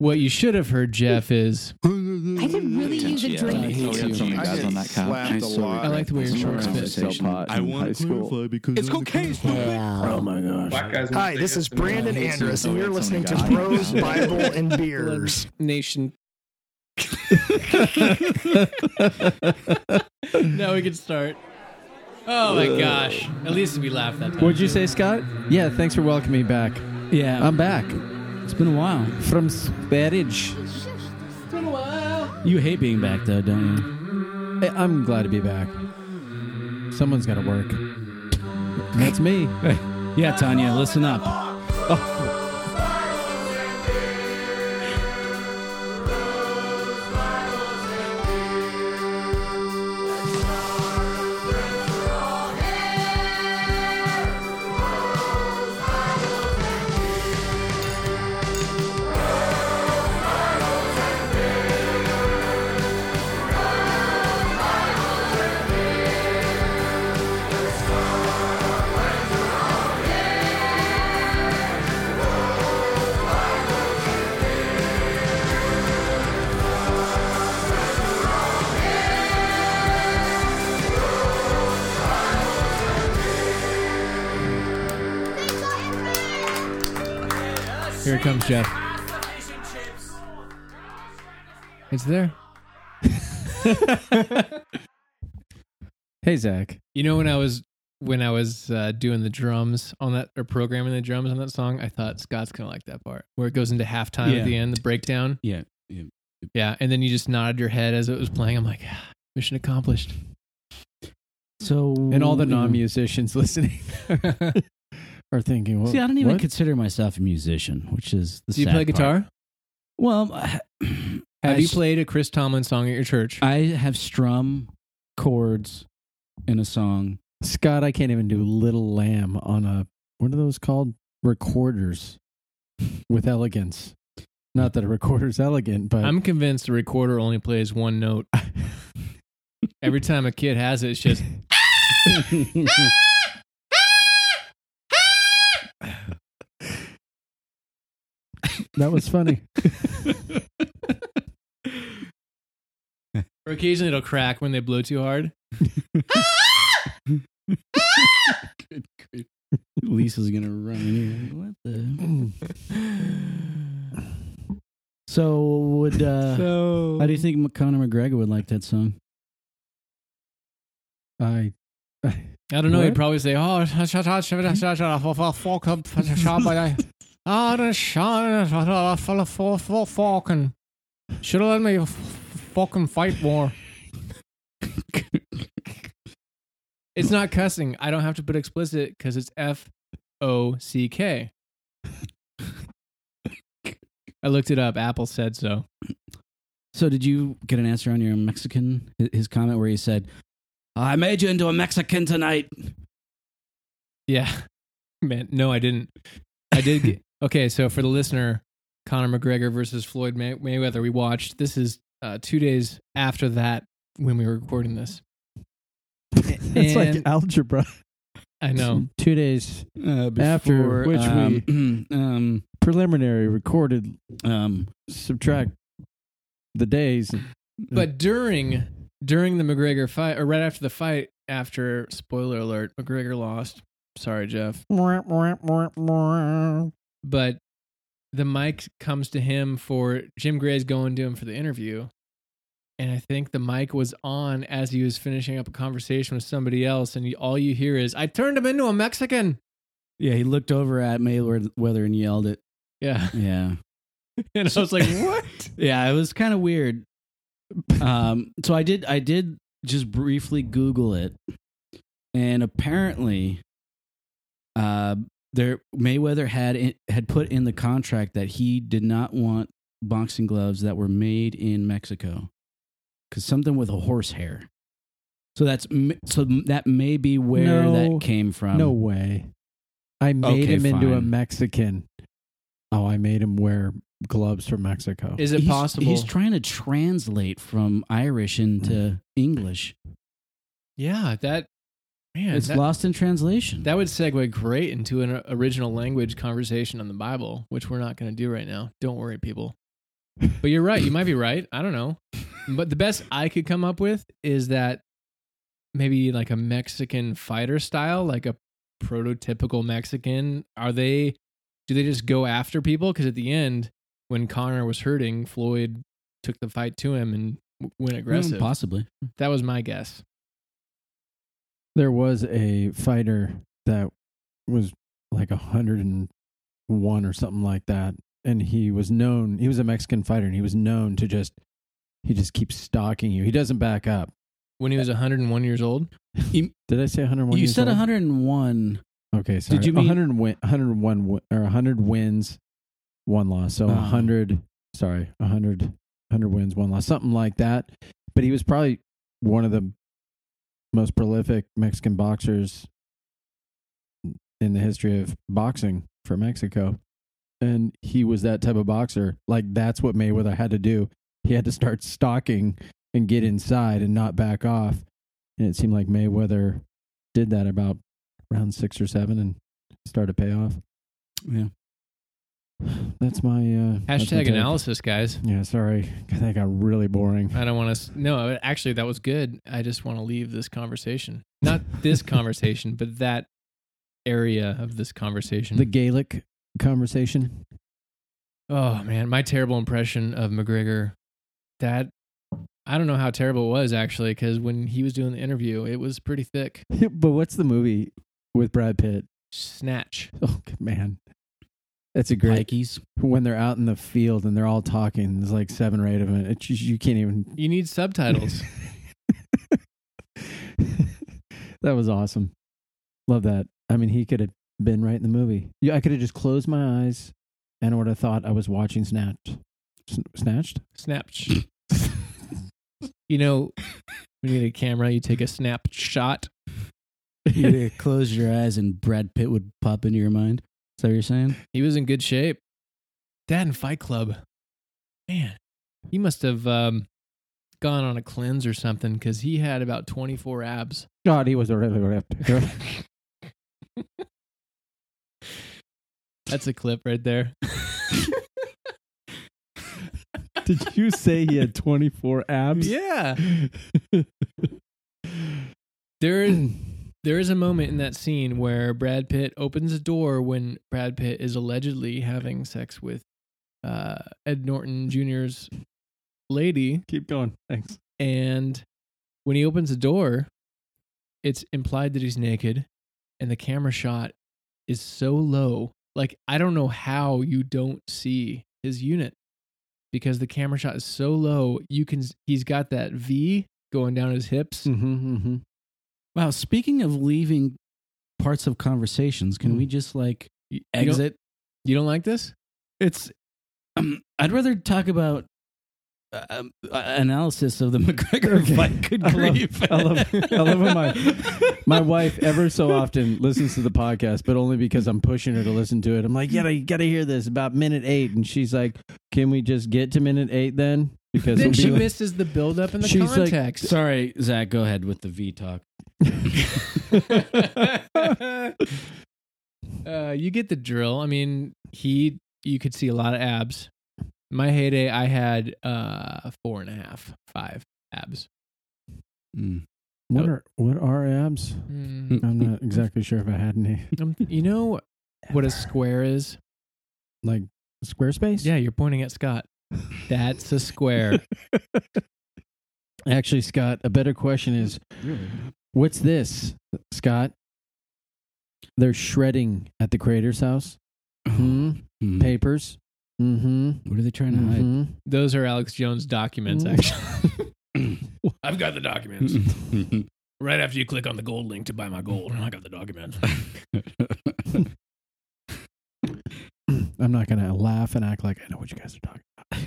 What you should have heard, Jeff, is I could really use a Yeah, drink. Oh, I hate so many I guys on that couch. slapped I a saw lot. I like the way your shorts fit. I want to clarify because It's I'm the cocaine. coolest Oh my gosh. Hi, this is Brandon Yeah. Andrus, and you're listening to Bros. Bible, and Beers. Nation. now we can start. Oh my gosh! At least we laughed that time. What'd you say, Scott? Yeah, thanks for welcoming me back. Yeah, I'm back it's been a while. from Sparridge. You hate being back though, don't Hey, I'm glad to be back. Someone's got to work. That's me. you? Yeah, Tanya, listen up. Oh. Here it comes, Jeff. It's there. Hey, Zach. You know when I was when I was uh, doing the drums on that or programming the drums on that song, I thought Scott's gonna like that part where it goes into halftime Yeah. at the end, the breakdown. Yeah, yeah. Yeah, and then you just nodded your head as it was playing. I'm like, ah, mission accomplished. So And all the non musicians listening are thinking, well, See, I don't even what? consider myself a musician, which is the Do you sad play part. guitar? Well, I- Have I you played a Chris Tomlin song at your church? I have strum chords in a song. Scott, I can't even do Little Lamb on a, what are those called? Recorders with elegance. Not that a recorder's elegant, but I'm convinced the recorder only plays one note. Every time a kid has it, it's just that was funny. or occasionally it'll crack when they blow too hard. Lisa's gonna run in here. What the? So would uh, So how do you think Conor McGregor would like that song? I, I don't know. He'd probably say, "Oh, ah the shot full of full full fucking should have let me fucking fight more." It's not cussing. I don't have to put explicit because it's F O C K. I looked it up. Apple said so. So did you get an answer on your Mexican his comment where he said, "I made you into a Mexican tonight"? Yeah. Man, no, I didn't. I did. Get, okay, so for the listener, Conor McGregor versus Floyd May- Mayweather, we watched. This is uh, two days after that when we were recording this. it's like And- algebra. I know. Two days Uh, After which um, um, preliminary recorded, um, subtract the days. But during during the McGregor fight, or right after the fight, after spoiler alert, McGregor lost. Sorry, Jeff. But the mic comes to him for Jim Gray's going to him for the interview. And I think the mic was on as he was finishing up a conversation with somebody else. And all you hear is, I turned him into a Mexican. yeah, he looked over at Mayweather and yelled it. Yeah. Yeah, And I was like, what? yeah, it was kind of weird. Um, so I did, I did just briefly Google it, and apparently, uh, there Mayweather had in, had put in the contract that he did not want boxing gloves that were made in Mexico, because something with a horse hair. So that's so that may be where No. that came from. no way. I made Okay, him into a. Mexican. Oh, I made him wear gloves from Mexico. Is it he's, possible? He's trying to translate from Irish into hmm. English. yeah, that, man, it's that, lost in translation. that would segue great into an original language conversation on the Bible, which we're not going to do right now. Don't worry, people. But you're right. You might be right. I don't know. But the best I could come up with is that maybe like a Mexican fighter style, like a prototypical Mexican. Are they, do they just go after people? Because at the end, when Conor was hurting, Floyd took the fight to him and went aggressive. Mm, possibly. that was my guess. There was a fighter that was like hundred and one or something like that, and he was known. He was a Mexican fighter, and he was known to just he just keeps stalking you. He doesn't back up. When he was 101 years old, Did I say 101? you years said old? 101. Okay, sorry. Did you mean- 100 win, 101 wi- or 100 wins, one loss. So Oh. Ah. 100, sorry, 100, 100 wins, one loss, something like that. But he was probably one of the most prolific Mexican boxers in the history of boxing for Mexico. And he was that type of boxer. Like that's what Mayweather had to do. He had to start stalking and get inside and not back off. And it seemed like Mayweather did that about round six or seven and started to pay off. Yeah. That's my uh, that's my hashtag take. analysis, guys. Yeah, sorry, that got really boring. I don't want to. No, actually, that was good. I just want to leave this conversation. Not this conversation, but that area of this conversation. The Gaelic conversation. oh man, my terrible impression of McGregor. That I don't know how terrible it was actually, because when he was doing the interview, it was pretty thick. but what's the movie with Brad Pitt? Snatch. Oh man, that's a great Pikeys. when they're out in the field and they're all talking. There's like seven or eight of them. It's just, you can't even. You need subtitles. that was awesome. Love that. I mean, he could have been right in the movie. Yeah, I could have just closed my eyes and would have thought I was watching Snatched. S- Snatched? Snatch. you know, when you need a camera, you take a snapshot. You close your eyes and Brad Pitt would pop into your mind. Is that what you're saying? He was in good shape. That and Fight Club. Man, he must have um, gone on a cleanse or something because he had about 24 abs. God, he was a really ripped. That's a clip right there. Did you say he had 24 abs? yeah. There is, there is a moment in that scene where Brad Pitt opens a door when Brad Pitt is allegedly having sex with uh, Ed Norton Jr.'s lady. Keep going. Thanks. And when he opens the door, it's implied that he's naked, and the camera shot is so low. Like, I don't know how you don't see his unit because the camera shot is so low. You can, he's got that V going down his hips. Mm-hmm, mm-hmm. Wow. Speaking of leaving parts of conversations, can we just like You- you don't- exit? You don't like this? It's. Um, I'd rather talk about uh, um, uh, analysis of the McGregor Okay. fight. Good I love- grief! I love- I love when my- My wife ever so often listens to the podcast, but only because I'm pushing her to listen to it. I'm like, yeah, you got to hear this about minute eight, and she's like, "Can we just get to minute eight then?" Because Then be she like- misses the buildup and the She's like- context. Sorry, Zach. Go ahead with the V talk. Uh, you get the drill. I mean, he you could see a lot of abs. My heyday, I had uh four and a half, five abs. Mm. what are what are abs? Mm, I'm not exactly sure if I had any. um, you know what a square is? Like Squarespace? Yeah, you're pointing at Scott. That's a square. Actually, Scott, a better question is, what's this, Scott? They're shredding at the creator's house. Hmm. Mm. Papers. Mm-hmm. What are they trying to hide? hmm Those are Alex Jones documents, Mm. actually. I've got the documents. Right after you click on the gold link to buy my gold, I got the documents. I'm not gonna laugh and act like I know what you guys are talking about.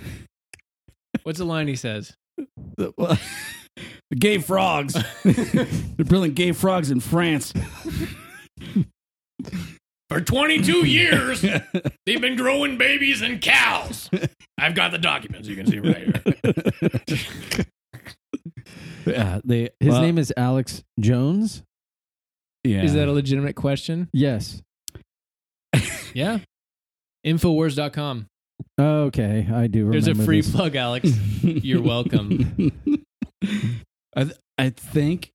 What's the line he says? The, well, the gay frogs. They're building gay frogs in France. For 22 years, they've been growing babies and cows. I've got the documents you can see right here. yeah, uh, they. His well, name is Alex Jones. Yeah. Is that a legitimate question? Yes. Yeah. Infowars.com. Okay, I do. There's a free this. plug, Alex. You're welcome. I th- I think,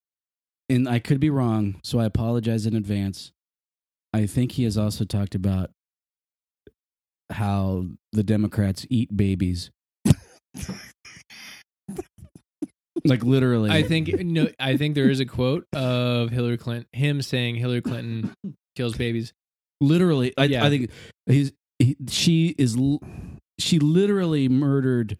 and I could be wrong, so I apologize in advance. I think he has also talked about how the Democrats eat babies. like literally. I think no. I think there is a quote of Hillary Clinton, him saying Hillary Clinton kills babies. literally. I, Yeah. I think he's he, she is she literally murdered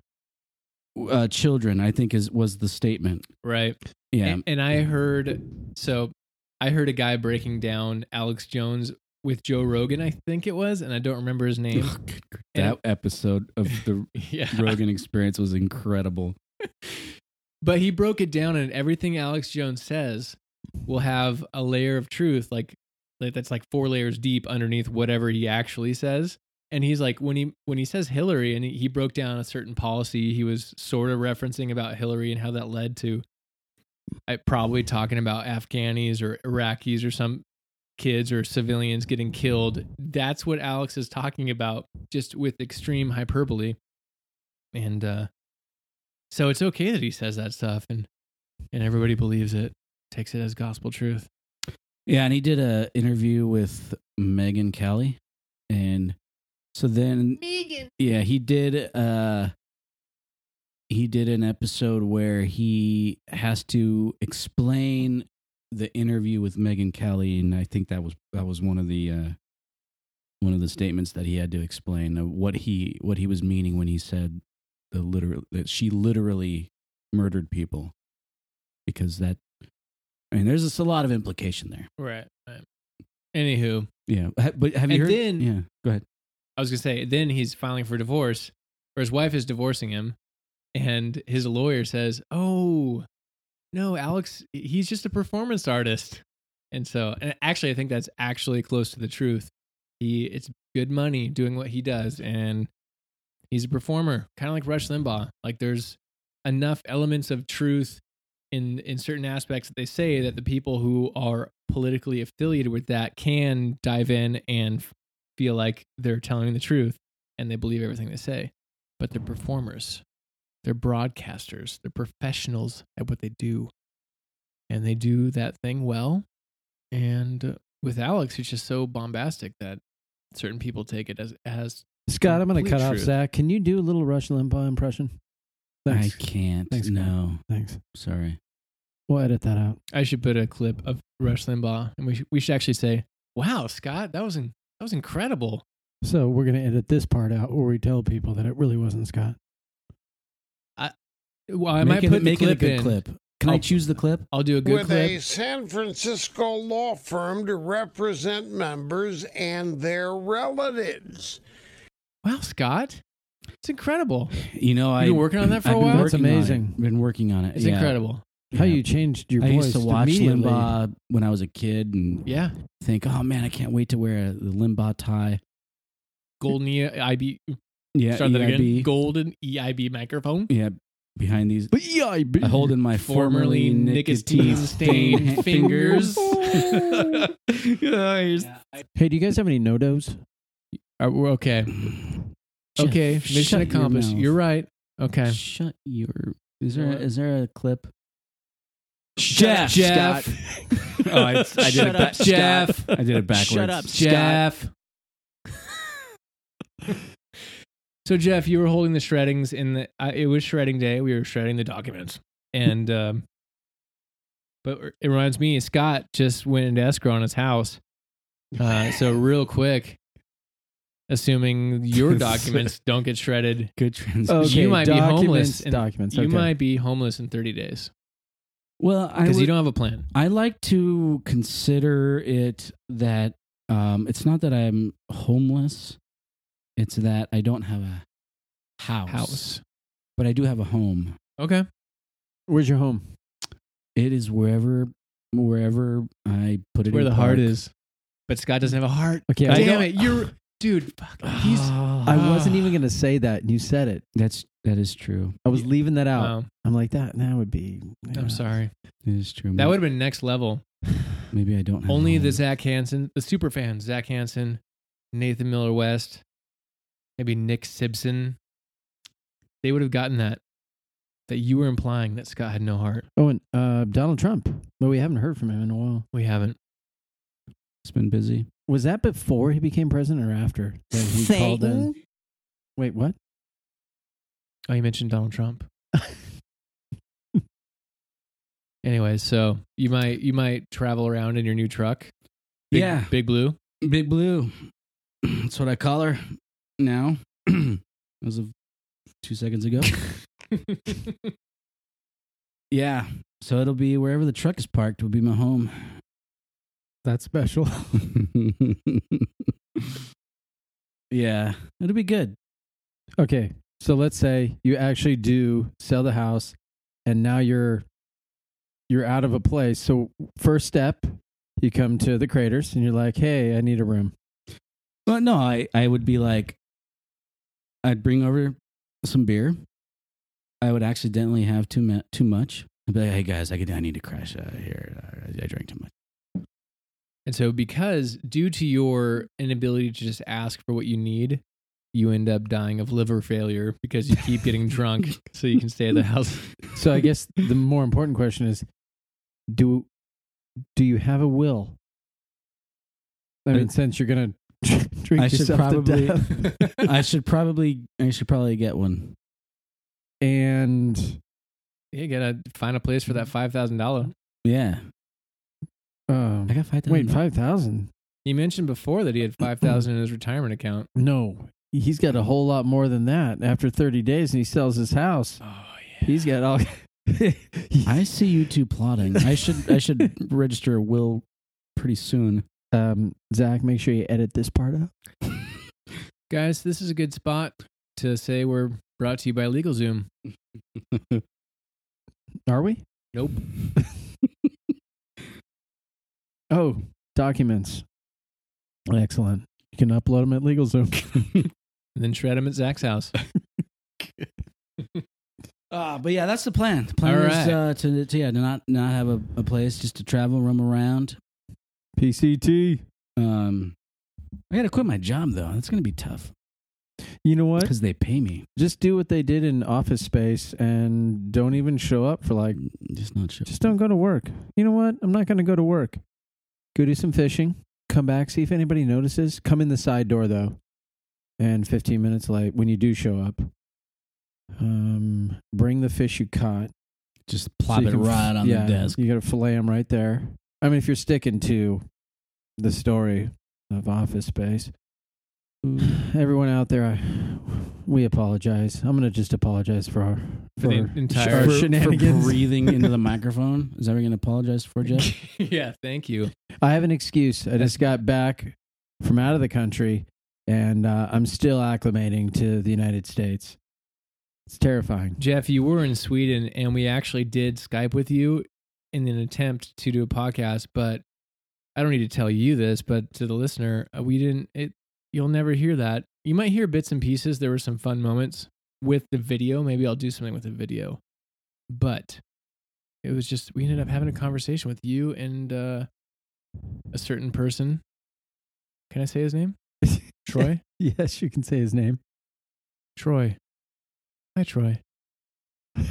uh, children. I think is was the statement. Right. Yeah. And, and I heard so I heard a guy breaking down Alex Jones with Joe Rogan, I think it was, and I don't remember his name. that episode of the yeah. Rogan experience was incredible. But he broke it down and everything Alex Jones says will have a layer of truth like like that's like four layers deep underneath whatever he actually says. And he's like when he when he says Hillary and he, he broke down a certain policy he was sort of referencing about Hillary and how that led to I probably talking about Afghanis or Iraqis or some kids or civilians getting killed. That's what Alex is talking about just with extreme hyperbole. And uh so it's okay that he says that stuff and and everybody believes it, takes it as gospel truth. Yeah, and he did a interview with Megyn Kelly, and so then Megyn. yeah, he did. uh He did an episode where he has to explain the interview with Megyn Kelly, and I think that was that was one of the uh one of the statements that he had to explain of what he what he was meaning when he said the literal that she literally murdered people because that I mean there's just a lot of implication there. Right. right. Anywho, Yeah, but have you And heard? then- yeah, go ahead. I was gonna say then he's filing for divorce, or his wife is divorcing him, and his lawyer says, "Oh, no, Alex, he's just a performance artist." And so, and actually, I think that's actually close to the truth. He it's good money doing what he does, and he's a performer, kind of like Rush Limbaugh. Like there's enough elements of truth in in certain aspects that they say that the people who are politically affiliated with that can dive in and feel like they're telling the truth and they believe everything they say. But they're performers, they're broadcasters, they're professionals at what they do. And they do that thing well. And uh, with Alex, it's just so bombastic that certain people take it as as Scott, I'm going to Complete cut off. Zach. Can you do a little Rush Limbaugh impression? Thanks. I can't. Thanks, no, Thanks. sorry. We'll edit that out. I should put a clip of Rush Limbaugh, and we should, we should actually say, "Wow, Scott, that was in, that was incredible." So we're going to edit this part out where we tell people that it really wasn't Scott. I, well, I make might it, put the make it a good in. clip. Can I I'll- choose the clip? I'll do a good with clip. a San Francisco law firm to represent members and their relatives. Wow, Scott, it's incredible. You know, I've been working on that for a I've been while? That's working on it. amazing. Been working on it. It's yeah. incredible. How Yeah. you changed your I voice used to watch. Limbaugh when I was a kid and Yeah, think, oh man, I can't wait to wear the Limbaugh tie. golden EIB. Yeah, Start that again. EIB. Golden EIB microphone. Yeah, behind these. But yeah, I, I hold in my Formerly formerly nicotine-stained nicotine fingers. Hey, do you guys have any NoDoz? Uh, we're okay. Jeff, Okay, mission shut your accomplished. You're right. Okay. Shut your. Is there What? is there a clip? Jeff. Jeff. Oh, I, I did Shut it up, back. Jeff. I did it backwards. Shut up, Jeff. so Jeff, you were holding the shreddings in the. Uh, it was shredding day. We were shredding the documents, and um, but it reminds me, Scott just went into escrow on his house. Uh, so real quick, assuming your documents don't get shredded, Good transition. Okay, you might be homeless. In, documents. You might be homeless in thirty days Well, I because you don't have a plan. I like to consider it that um, it's not that I'm homeless; it's that I don't have a house, House. but I do have a home. Okay. Where's your home? It is wherever wherever I put it. Where in the heart is. But Scott doesn't have a heart. Okay, God I damn don't- it. You're dude, fuck. He's I wasn't even going to say that, and you said it. That's that is true. I was leaving that out. wow. I'm like that. That would be. yeah. I'm sorry. It is true. That would have been next level. maybe I don't have Only the. Zach Hansen, the super fans, Zach Hansen, Nathan Miller West, maybe Nick Simpson, they would have gotten that. That you were implying that Scott had no heart. Oh, and uh, Donald Trump. But we haven't heard from him in a while. We haven't. It's been busy. Was that before he became president or after that he called in? Wait, what? Oh, you mentioned Donald Trump. Anyways, so you might you might travel around in your new truck. Big, Yeah. Big Blue. Big Blue. That's what I call her now. As of two seconds ago. Yeah. So it'll be wherever the truck is parked will be my home. That's special. yeah. It'll be good. Okay, so let's say you actually do sell the house, and now you're you're out of a place. So first step, you come to the craters, and you're like, "Hey, I need a room." Well, no, I, I would be like, I'd bring over some beer. I would accidentally have too ma- too much. I'd be like, hey guys, I, could, I need to crash uh, here. I, I drank too much. And so, because due to your inability to just ask for what you need, you end up dying of liver failure because you keep getting drunk so you can stay at the house. So I guess the more important question is, do do you have a will? I mean, I- since you're gonna drink I should yourself probably- to death, I should probably I should probably get one. and you gotta find a place for that five thousand dollar. Yeah, um, I got five thousand. wait, five thousand? You mentioned before that he had five thousand in his retirement account. No, he's got a whole lot more than that. After thirty days, and he sells his house. Oh yeah. He's got all. I see you two plotting. I should I should register a will pretty soon. um, Zach, make sure you edit this part out. Guys, this is a good spot to say we're brought to you by LegalZoom. Are we? Nope. Oh, documents. Excellent. You can upload them at LegalZoom. And then shred them at Zach's house. Uh, but yeah, that's the plan. The plan All is right. uh, to, to yeah to not not have a, a place just to travel, roam around. PCT. Um, I got to quit my job though. That's gonna be tough You know what? because they pay me. Just do what they did in Office Space and don't even show up for like. Just not sure. Just don't go to work. You know what? I'm not going to go to work. Go do some fishing. Come back. See if anybody notices. Come in the side door though. And 15 minutes late when you do show up. Um, bring the fish you caught. Just plop you it can f- right on yeah, the desk. You got to fillet them right there. I mean, if you're sticking to the story of Office Space, everyone out there, I, we apologize. I'm gonna just apologize for our For the entire- our for, for shenanigans. breathing into the microphone. Is that what you're gonna apologize for, Jeff? yeah, thank you. I have an excuse. I just got back from out of the country, and uh, I'm still acclimating to the United States. It's terrifying. Jeff, you were in Sweden and we actually did Skype with you in an attempt to do a podcast, but I don't need to tell you this, but to the listener, uh, we didn't it you'll never hear that. You might hear bits and pieces. There were some fun moments with the video. Maybe I'll do something with the video. But it was just we ended up having a conversation with you and uh a certain person. Can I say his name? Troy? yes, you can say his name. Troy. Hi Troy.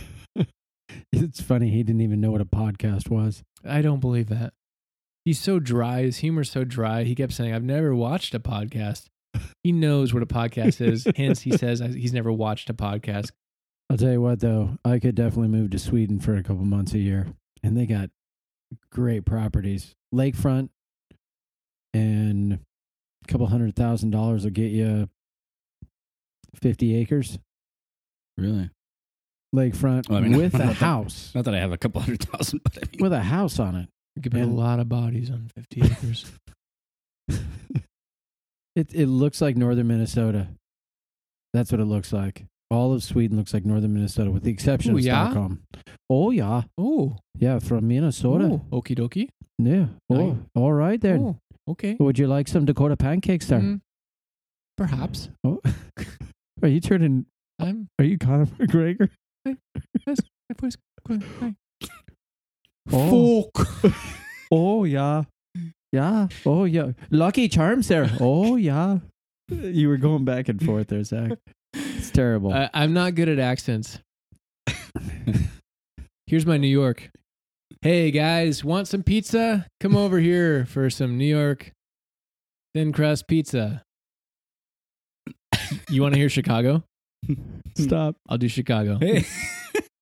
It's funny. He didn't even know what a podcast was. I don't believe that. He's so dry. His humor's so dry. He kept saying, I've never watched a podcast. He knows what a podcast is. Hence, he says he's never watched a podcast. I'll tell you what, though, I could definitely move to Sweden for a couple months a year, and they got great properties, lakefront, and a couple hundred thousand dollars will get you fifty acres Really? lakefront Well, I mean, with a not that- house, Not that I have a couple hundred thousand, but I mean, with a house on it. You could put a lot of bodies on 50 acres. It it looks like northern Minnesota. That's what it looks like. All of Sweden looks like northern Minnesota, with the exception Ooh, of yeah? Stockholm. Oh yeah, oh, yeah, from Minnesota. oh, okie dokie. Yeah. Oh, Nice. all right then. Oh, okay. Would you like some Dakota pancakes, sir? Mm, perhaps. Oh, are you turning? I'm. Are you Conor McGregor? My voice. Hi. Oh. Oh yeah, yeah. Oh yeah. Lucky Charms there. Oh yeah. You were going back and forth there, Zach. It's terrible. I, I'm not good at accents. Here's my New York. Hey guys, want some pizza? Come over here for some New York thin crust pizza. You want to hear Chicago? Stop. I'll do Chicago. Hey,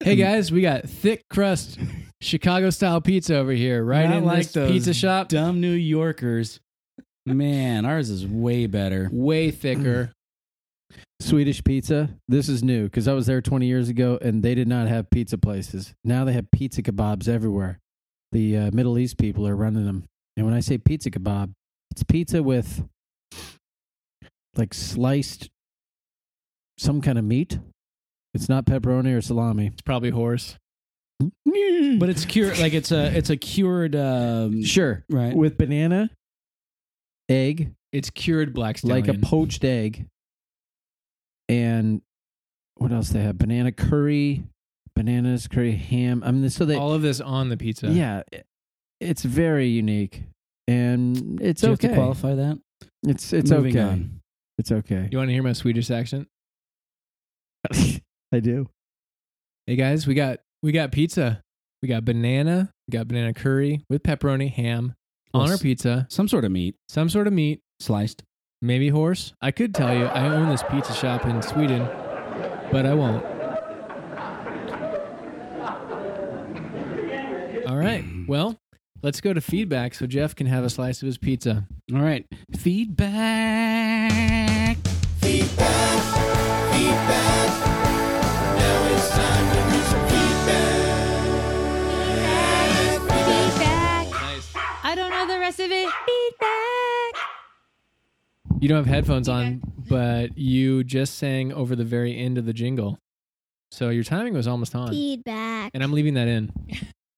Hey guys, we got thick crust Chicago style pizza over here, right Not in like this those pizza shop. dumb New Yorkers. Man, ours is way better. Way thicker. Swedish pizza. This is new because I was there 20 years ago and they did not have pizza places. Now they have pizza kebabs everywhere. The uh, Middle East people are running them. And when I say pizza kebab, it's pizza with like sliced some kind of meat. It's not pepperoni or salami. It's probably horse. But it's cured like it's a it's a cured um sure, right. with banana, egg, It's cured black stallion. like a poached egg, and what else they have? Banana curry, bananas, curry, ham. I mean, so they All of this on the pizza. yeah, it- it's very unique, and it's Do you have okay. to qualify that? It's it's Moving okay. on. It's okay. You want to hear my Swedish accent? I do. Hey guys, we got we got pizza. We got banana. We got banana curry with pepperoni, ham on our pizza. Some sort of meat Some sort of meat, sliced. maybe horse. I could tell you I own this pizza shop in Sweden, but I won't. All right. Mm-hmm. Well, let's go to feedback so Jeff can have a slice of his pizza. All right. Feedback. Feedback. I don't know the rest of it. Feedback. You don't have headphones on, but you just sang over the very end of the jingle. So your timing was almost on. Feedback. And I'm leaving that in.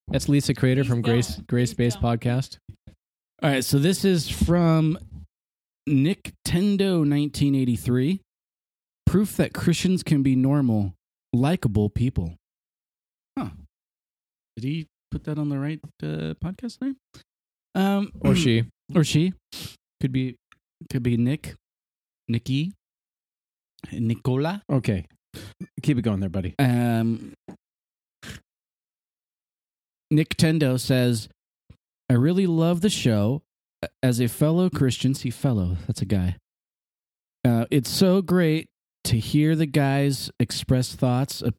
That's Lisa Crater Please from Grace don't. Grace Please Based. Podcast. All right, so this is from Nintendo 1983. Proof that Christians can be normal, likable people. Huh. Did he put that on the right uh, podcast name? Um, Or she. or she could be could be Nick, Nikki, Nicola. Okay, keep it going there, buddy. Um, Nick Tendo says, I really love the show. As a fellow Christian, see, fellow, that's a guy. Uh, it's so great to hear the guys express thoughts, op-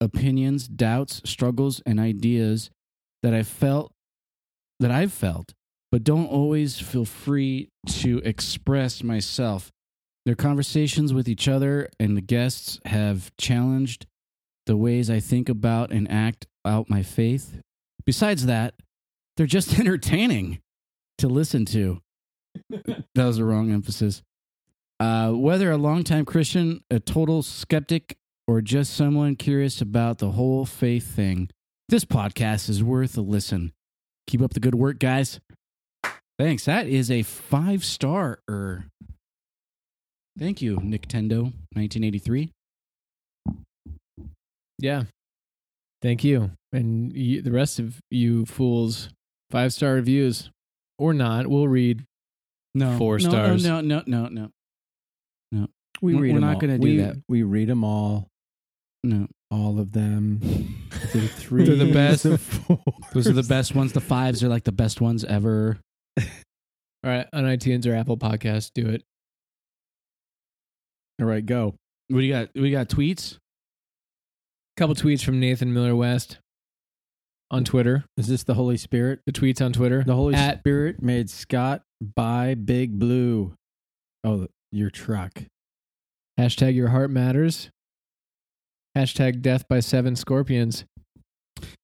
opinions, doubts, struggles, and ideas that I felt, that I've felt, but don't always feel free to express myself. Their conversations with each other and the guests have challenged the ways I think about and act out my faith. Besides that, they're just entertaining to listen to. that was the wrong emphasis. Uh, whether a longtime Christian, a total skeptic, or just someone curious about the whole faith thing, this podcast is worth a listen. Keep up the good work, guys. Thanks. That is a five star. Thank you, Nintendo, 1983. Yeah. Thank you. And you, the rest of you fools, five star reviews or not, we'll read. No, Four no, oh, stars. No, no, no, no, no. We We're- read we're them not gonna do we, that. We read them all, No. All of them. The three. They're the best. the. Those are the best ones. The fives are like the best ones ever. All right. On iTunes or Apple Podcasts, do it. All right, go. What do you got? We got tweets. couple tweets from Nathan Miller West on Twitter. Is this the Holy Spirit? The tweets on Twitter. The Holy At- Spirit made Scott buy Big Blue. Oh, your truck. Hashtag your heart matters. Hashtag death by seven scorpions.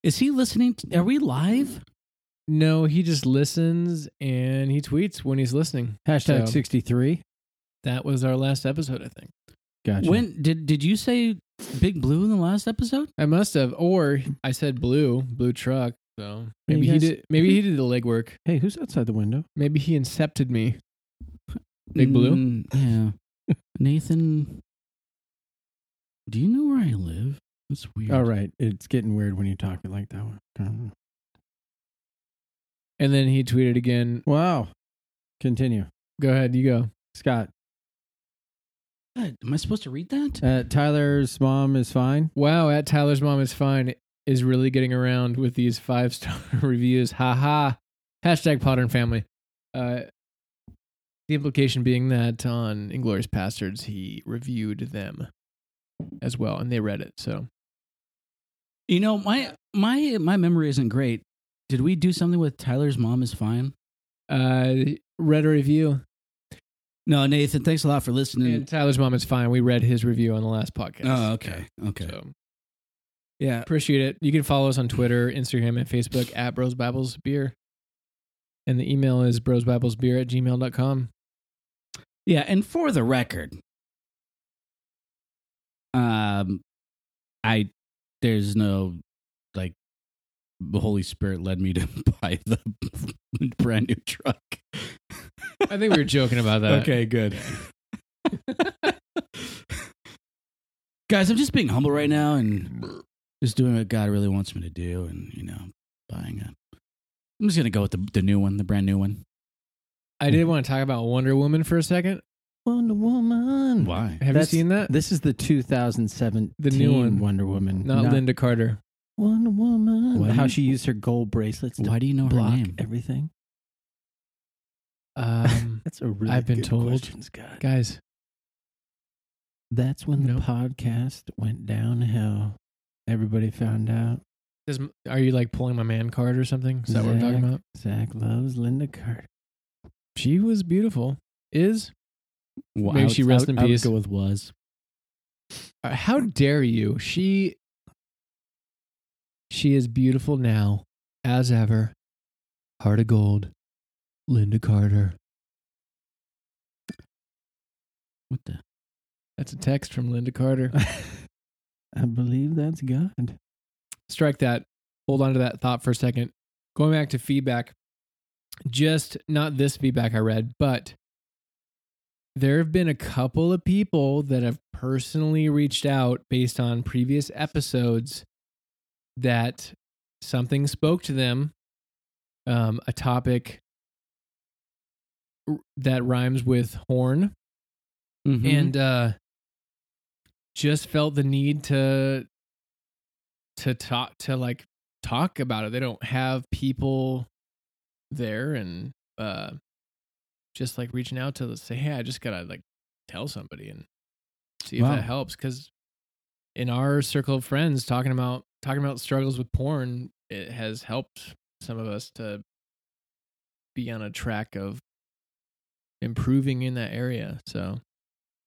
Is he listening? To, are we live? No, he just listens and he tweets when he's listening. Hashtag So- 63. That was our last episode, I think. Gotcha. When did did you say Big Blue in the last episode? I must have, or I said blue, blue truck. So Hey, maybe you he guys- did. Maybe he did the legwork. Hey, who's outside the window? Maybe he incepted me. Big Blue? Mm, yeah. Nathan, do you know where I live? That's weird. All right. It's getting weird when you talk it like that one. And then he tweeted again. Wow. Continue. Go ahead, you go. Scott? Am I supposed to read that? Uh, Tyler's mom is fine. Wow, at Tyler's mom is fine is really getting around with these five star reviews. Ha ha. Hashtag Potter and family. Uh, the implication being that on Inglorious Bastards he reviewed them as well, and they read it. So You know, my my my memory isn't great. Did we do something with Tyler's mom is fine? uh, read a review. No, Nathan. Thanks a lot for listening. And Tyler's mom is fine. We read his review on the last podcast. oh, okay, okay. So Yeah, appreciate it. You can follow us on Twitter, Instagram, and Facebook at Bros Bibles Beer. And the email is brosbiblesbeer at gmail.com. yeah. And for the record, um, I there's no like the Holy Spirit led me to buy the brand new truck. I think we were joking about that. Okay, good. Guys, I'm just being humble right now and just doing what God really wants me to do, and you know, buying a. I'm just gonna go with the the new one, the brand new one. I did want to talk about Wonder Woman for a second. Wonder Woman. Why? Have That's- you seen that? This is the 2017 The new one. Wonder Woman, Not, Lynda Carter. Wonder Woman. Why do How you- she used her gold bracelets to Why do you know her name? everything. Um, That's a really I've been good told. question, Scott. guys, That's when the Nope. podcast went downhill. Everybody found out. does, are you like pulling my man card or something? Is that what we're talking Zach- about? Zach loves Lynda Carter. She was beautiful. Is Well, May I would- she rest would- in peace. go with was. Uh, how dare you? She she is beautiful now as ever. Heart of gold. Lynda Carter. What the? That's a text from Lynda Carter. I believe that's God. Strike that. Hold on to that thought for a second. Going back to feedback. Just not this feedback I read, but there have been a couple of people that have personally reached out based on previous episodes that something spoke to them um, a topic that rhymes with horn Mhm. and uh just felt the need to to talk to like talk about it they don't have people there and uh just like reaching out to say hey i just gotta like tell somebody and see if Wow. that helps because in our circle of friends talking about talking about struggles with porn it has helped some of us to be on a track of improving in that area so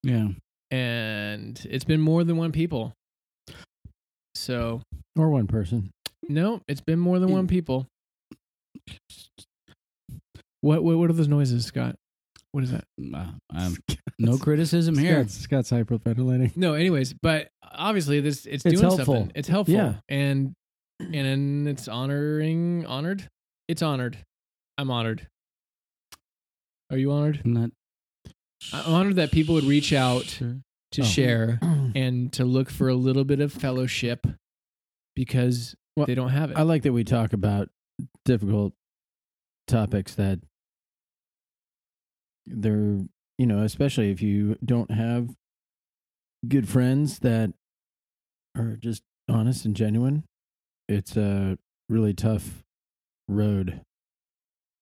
yeah. and it's been more than one people. So Or one person. no, it's been more than one people. What what what are those noises, Scott? What is that? Uh, um, no criticism here. Scott's, Scott's hyperventilating. No, anyways, but obviously this it's, It's doing helpful. something. It's helpful. Yeah. And and it's honoring honored. It's honored. I'm honored. Are you honored? I'm not I'm honored that people would reach out sure. to Oh. share and to look for a little bit of fellowship because Well, they don't have it. I like that we talk about difficult topics that they're, you know, especially if you don't have good friends that are just honest and genuine. It's a really tough road.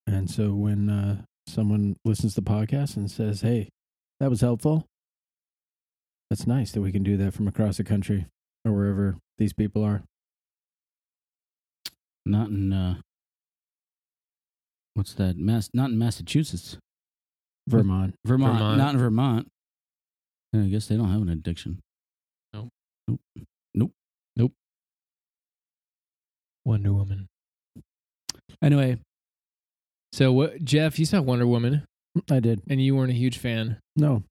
And so when uh, someone listens to the podcast and says, hey, that was helpful, that's nice that we can do that from across the country or wherever these people are. Not in uh what's that? Mass not in Massachusetts. Vermont. Vermont. Vermont. Not in Vermont. Yeah, I guess they don't have an addiction. No. Nope. Nope. Nope. Wonder Woman. Anyway, So what Jeff, you saw Wonder Woman I did. and you weren't a huge fan. No.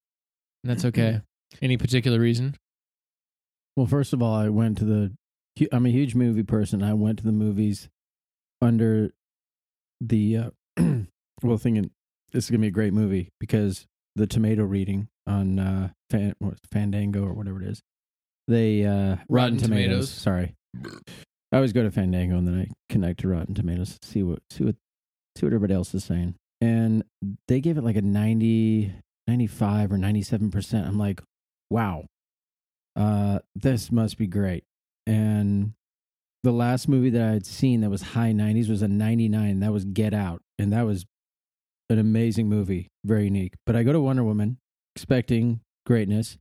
And that's okay. Any particular reason? Well, first of all, I went to the. hu- I'm a huge movie person. I went to the movies under the. Uh, well, thinking this is gonna be a great movie because the tomato reading on uh, Fan, Fandango or whatever it is, they uh, Rotten, Tomatoes. Tomatoes. Sorry, I always go to Fandango and then I connect to Rotten Tomatoes see what see what see what everybody else is saying, and they gave it like a 90, 95 or ninety seven percent. I'm like, wow, uh, this must be great. And the last movie that I had seen that was high 90s was a 99. That was Get Out. And that was an amazing movie, very unique. But I go to Wonder Woman expecting greatness.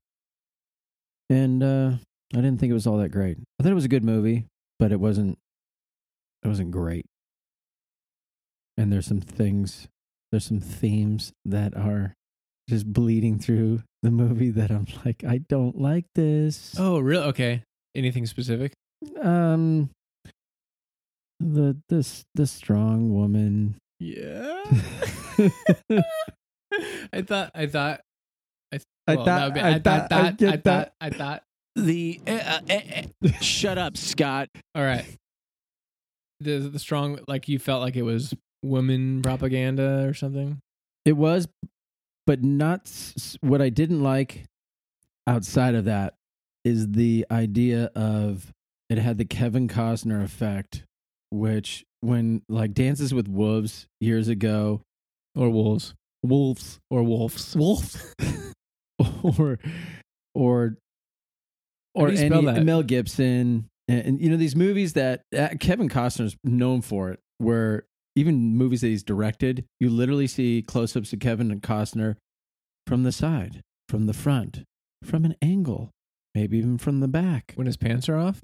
And uh, I didn't think it was all that great. I thought it was a good movie, but it wasn't it wasn't great. And there's some things, there's some themes that are just bleeding through the movie that I'm like, I don't like this. Oh, really? Okay. Anything specific? Um, the this the strong woman. Yeah. I thought. I thought. I, I well, thought- that be- I I thought- thought. I I get thought. that. I thought. The uh, uh, uh, shut up, Scott. All right. The the strong like you felt like it was women propaganda or something. It was, but not s- what I didn't like. Outside of that, is the idea of it had the Kevin Costner effect, which when like Dances with Wolves years ago, Or wolves. wolves Or wolves. wolves or or or do you spell any? Mel Gibson and, and, you know these movies that uh, Kevin Costner's known for it where even movies that he's directed you literally see close-ups of Kevin and Costner from the side from the front from an angle maybe even from the back When his pants are off.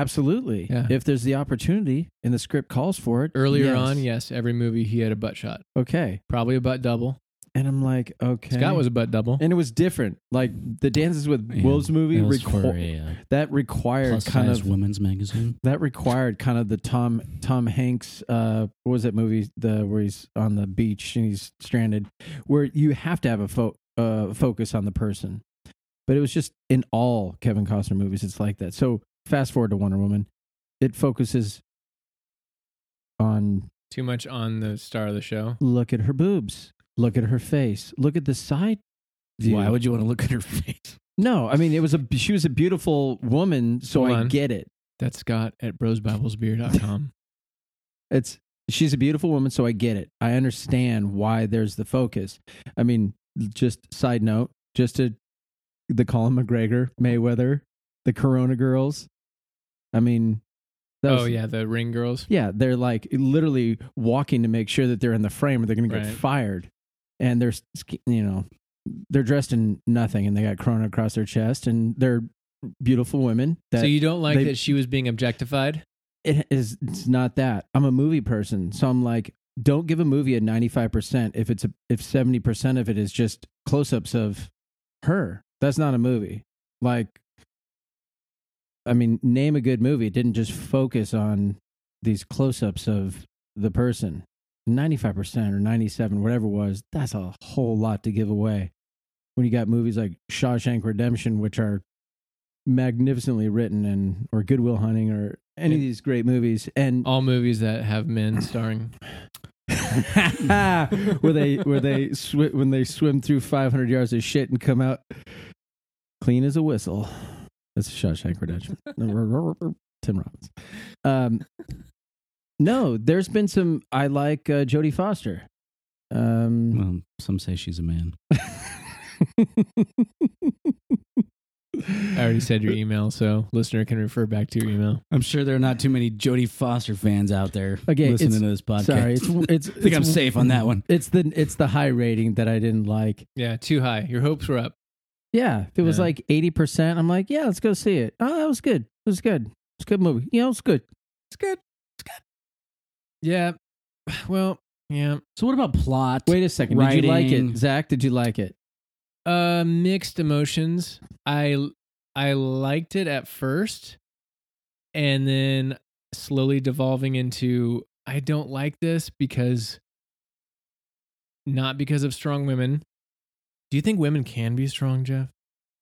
Absolutely Yeah. if there's the opportunity and the script calls for it Earlier yes. on, yes, every movie he had a butt shot. okay Probably a butt double. and I'm like okay Scott was a butt double. and it was different like the Dances with Yeah, Wolves movie It was for a uh, that required plus kind size of women's magazine. that required kind of the Tom Tom Hanks uh what was that movie the where he's on the beach and he's stranded where you have to have a fo- uh focus on the person. But it was just in all Kevin Costner movies it's like that. So fast forward to Wonder Woman, it focuses on Too much on the star of the show. look at her boobs, look at her face, look at the side view. Why would you want to look at her face? No, I mean it was a she was a beautiful woman, so Hold I on. get it. That's Scott at brosbiblesbeer.com. It's she's a beautiful woman, so I get it. I understand why there's the focus. I mean, just side note, just to the Conor McGregor, Mayweather, the Corona girls. I mean, oh yeah, the ring girls. yeah, they're like literally walking to make sure that they're in the frame, or they're going to get fired. And they're, you know, they're dressed in nothing, and they got Corona across their chest, and they're beautiful women. That so you don't like they- that she was being objectified? it is it's not that i'm a movie person so i'm like don't give a movie a 95% if it's a, if 70% of it is just close-ups of her that's not a movie like i mean name a good movie it didn't just focus on these close-ups of the person 95% or 97 whatever it was that's a whole lot to give away when you got movies like shawshank redemption which are magnificently written and or goodwill hunting or any of these great movies and All movies that have men starring. where they where they sw- when they swim through 500 yards of shit and come out clean as a whistle. That's Shawshank Redemption. Tim Robbins. Um, no, there's been some. I like uh, Jodie Foster. Um, Well, some say she's a man. I already said your email, so listener can refer back to your email. I'm sure there are not too many Jodie Foster fans out there Okay, listening to this podcast. Sorry, it's it's. I think I'm safe on that one. It's the it's the high rating that I didn't like. Yeah, too high. Your hopes were up. Yeah, if it was Yeah. like eighty percent, I'm like, yeah, let's go see it. Oh, that was good. It was good. It's a good movie. You know, it's good. It's good. It's good. Yeah. Well, yeah. So what about plot? Wait a second. Did you like Writing. it, Zach? Did you like it? Uh mixed emotions. I I liked it at first and then slowly devolving into I don't like this because not because of strong women. Do you think women can be strong, Jeff?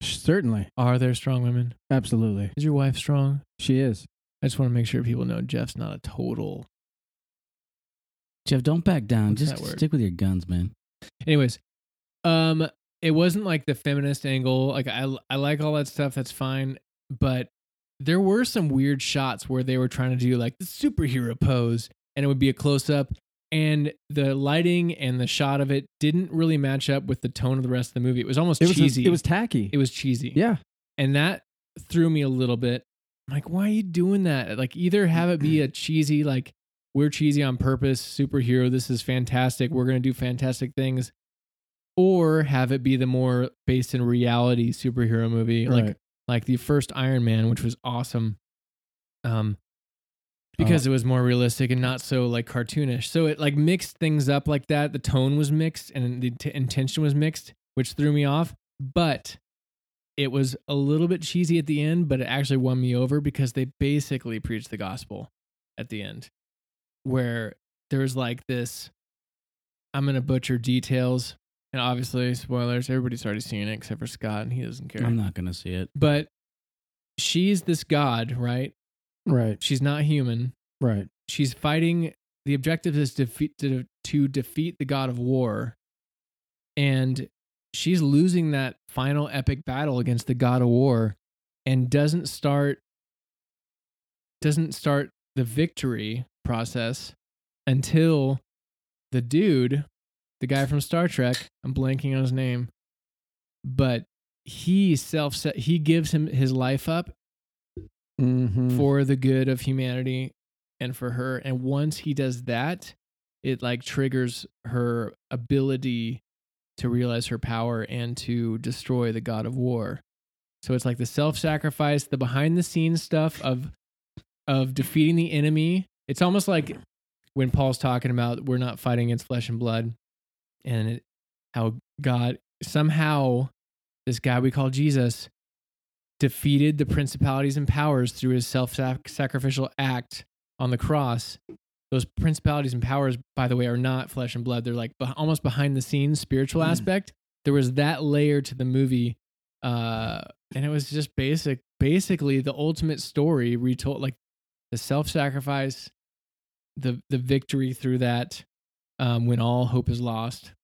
Certainly, Are there strong women? absolutely. Is your wife strong? She is. I just want to make sure people know Jeff's not a total. Jeff, don't back down. What's Just that word? stick with your guns, man. Anyways, um, it wasn't like the feminist angle. Like I, I like all that stuff. That's fine. But there were some weird shots where they were trying to do like the superhero pose, and it would be a close up, and the lighting and the shot of it didn't really match up with the tone of the rest of the movie. It was almost It was cheesy. it was tacky. it was cheesy. yeah. and that threw me a little bit. I'm like, why are you doing that? Like, either have it be a cheesy, like we're cheesy on purpose, superhero. This is fantastic. We're gonna do fantastic things, or have it be the more based in reality superhero movie, like like the first Iron Man, which was awesome. Um, Uh, because it was more realistic and not so like cartoonish. So it like mixed things up like that. The tone was mixed and the t- intention was mixed, which threw me off. But it was a little bit cheesy at the end, but it actually won me over because they basically preached the gospel at the end, where there's like this. I'm gonna butcher details, and obviously spoilers. Everybody's already seen it except for Scott, and he doesn't care. I'm not gonna see it. But she's this god, right? Right. She's not human. Right. She's fighting. The objective is defeat to, to defeat the god of war, and she's losing that final epic battle against the god of war, and doesn't start doesn't start the victory process until the dude, the guy from Star Trek, I'm blanking on his name, but he self he gives him his life up Mm-hmm. for the good of humanity and for her. And once he does that, it like triggers her ability to realize her power and to destroy the god of war. So it's like the self-sacrifice, the behind the scenes stuff of of defeating the enemy. It's almost like when Paul's talking about we're not fighting against flesh and blood and it, how God somehow this guy we call Jesus defeated the principalities and powers through his self sacrificial act on the cross. Those principalities and powers, by the way, are not flesh and blood. They're like almost behind the scenes spiritual aspect. There was that layer to the movie, uh, and it was just basic, basically the ultimate story retold, like the self sacrifice, the the victory through that, um, when all hope is lost.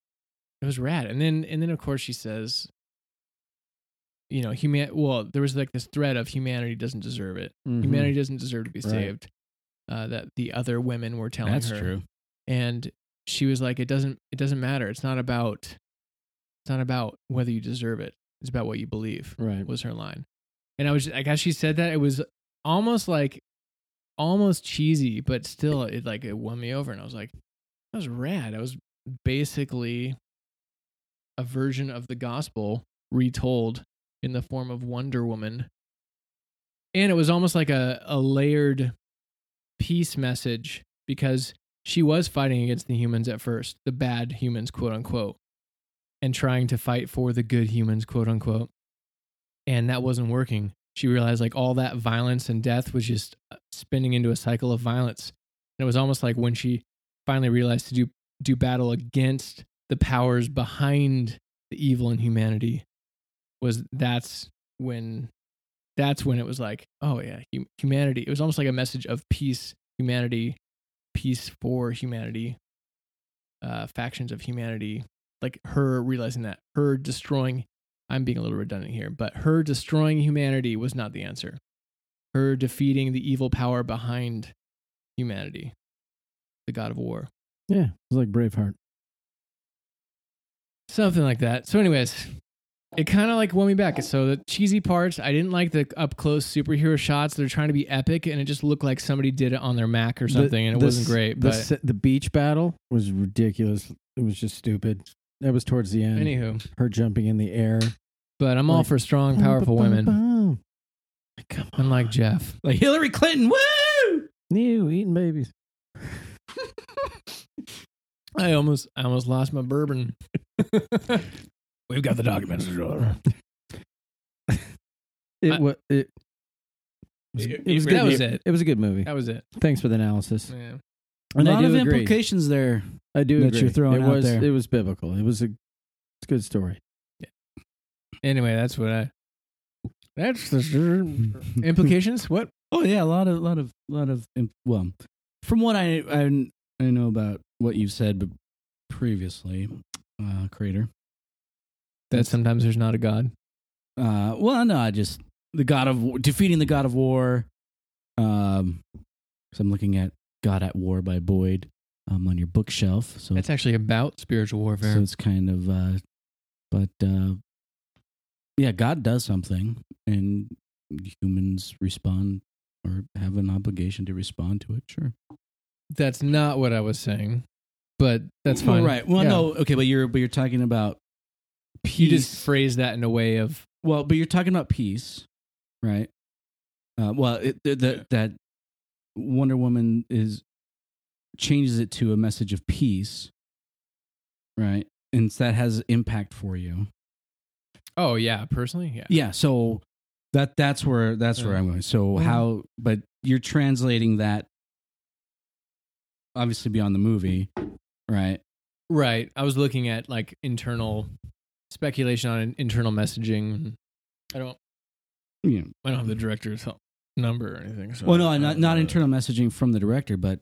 It was rad, and then and then of course she says, you know, human. Well, there was like this thread of humanity doesn't deserve it. Mhm. Humanity doesn't deserve to be Right. saved. Uh, that the other women were telling That's her, true. and she was like, "It doesn't. It doesn't matter. It's not about. It's not about whether you deserve it. It's about what you believe." Right. Was her line, and I was like, as she said that, it was almost like, almost cheesy, but still, it like it won me over, and I was like, that was rad. I was basically a version of the gospel retold in the form of Wonder Woman. And it was almost like a, a layered peace message because she was fighting against the humans at first, the bad humans, quote unquote, and trying to fight for the good humans, quote unquote. And that wasn't working. She realized like all that violence and death was just uh, spinning into a cycle of violence. And it was almost like when she finally realized to do do battle against the powers behind the evil in humanity was that's when that's when it was like oh yeah humanity it was almost like a message of peace humanity peace for humanity uh factions of humanity like her realizing that her destroying i'm being a little redundant here but her destroying humanity was not the answer her defeating the evil power behind humanity the god of war Yeah. It was like Braveheart. Something like that. So, anyways, it kind of like won me back. So the cheesy parts, I didn't like the up close superhero shots. They're trying to be epic, and it just looked like somebody did it on their Mac or something, and it The- wasn't great. The, But the beach battle was ridiculous. It was just stupid. That was towards the end. anywho, Her jumping in the air. but I'm all Like, for strong, powerful boom, women, boom. Come on. unlike Jeff. Like Hillary Clinton. Woo! New eating babies. I almost, I almost lost my bourbon. We've got the documents. It I- was it. was- It- It was that good. was It it. was a good movie. That was it. Thanks for the analysis. Yeah. A And I lot of agree. implications there. I do that agree. you're throwing it out was there. it was biblical. It was a it's a good story. Yeah. Anyway, that's what I. That's the implications. What? Oh yeah, a lot of, lot of, lot of. Well, from what I I, I know about what you've said previously, uh, creator. That sometimes there's not a god. Uh, well, no, I just the God of War- defeating the God of War. Um, so I'm looking at God at War by Boyd. um, on your bookshelf. So It's actually about spiritual warfare. so it's kind of uh but uh yeah god does something and humans respond or have an obligation to respond to it sure that's not what I was saying, but that's Well, fine. right well Yeah. no okay but you're but you're talking about peace You just phrase that in a way of well but you're talking about peace right? Uh well it, the, the, that wonder woman is changes it to a message of peace right? And that has impact for you. Oh yeah, personally? Yeah. yeah so that that's where that's where i'm going. So how but you're translating that obviously beyond the movie right? Right. I was looking at like internal speculation on internal messaging. I don't. yeah I don't have the director's help number or anything. So well no not not internal messaging from the director but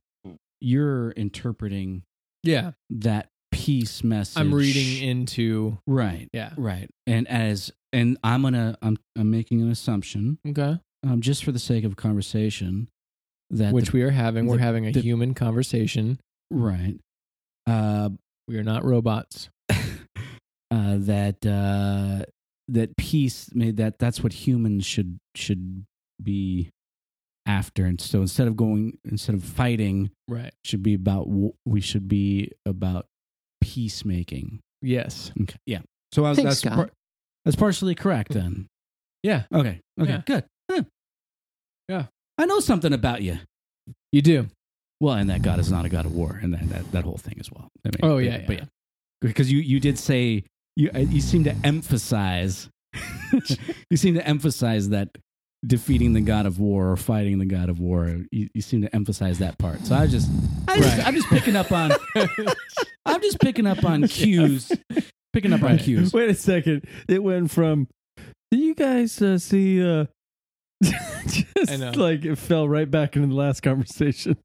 you're interpreting Yeah, that peace message I'm reading into. right Yeah. right and as and i'm gonna i'm i'm making an assumption Okay. um just for the sake of conversation that Which the- we are having. We're having a the- human conversation. right uh We are not robots. Uh, that uh, that peace made that that's what humans should should be after and so instead of going instead of fighting Right. should be about we should be about peacemaking Yes. okay yeah so I was, Thanks, that's Scott. par- that's partially correct then Yeah. okay okay Yeah. good Huh. Yeah. i know something about you You do. well and that god is not a god of war and that that, that whole thing as well I mean, Oh but- yeah. but yeah. because you you did say you uh, you seem to emphasize you seem to emphasize that defeating the god of war or fighting the god of war you, you seem to emphasize that part so i just, I just Right. i'm just picking up on i'm just picking up on cues picking up on Right. cues Wait a second. It went from. Do you guys uh, see? Uh, just I know. like it fell right back into the last conversation.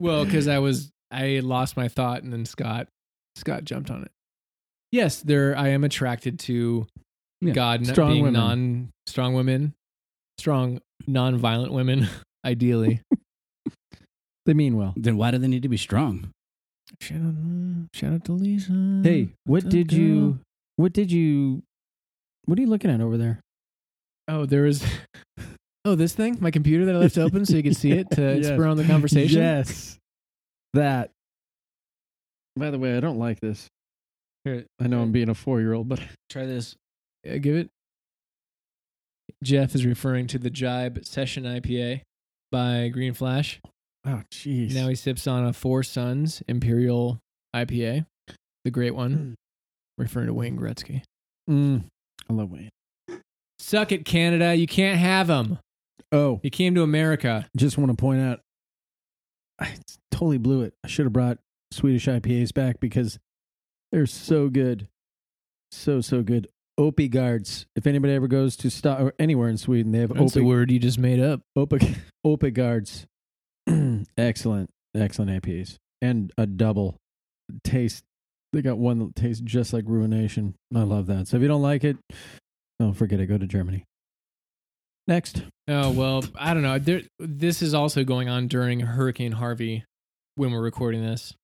Well, because I was I lost my thought and then Scott Scott jumped on it. Yes, there I am attracted to Yeah. God Strong being women. non strong women, strong non-violent women, ideally. They mean well. then why do they need to be strong shout, out, shout out to Lisa. Hey, what up, did you? What did you? What are you looking at over there? Oh, there was. Oh, this thing, my computer that I left open so you could see it to Yes. spur on the conversation. Yes, that. By the way, I don't like this. Here, I know I'm being a four-year-old, but try this Uh, give it. Jeff is referring to the Jibe Session IPA by Green Flash. oh, jeez. Now he sips on a Four Sons Imperial IPA, the great one, referring to Wayne Gretzky. Mm, I love Wayne. Suck it, Canada. You can't have him. Oh, He came to America. just want to point out, I totally blew it. I should have brought Swedish IPAs back because they're so good, so so good. Oppigårds. If anybody ever goes to stop or anywhere in Sweden, they have That's Opie word you just made up. Opie Oppigårds. excellent, excellent IPAs and a double taste. They got one that tastes just like Ruination. I love that. So if you don't like it, don't forget it. Go to Germany. Next. Oh well, I don't know. There, this is also going on during Hurricane Harvey when we're recording this,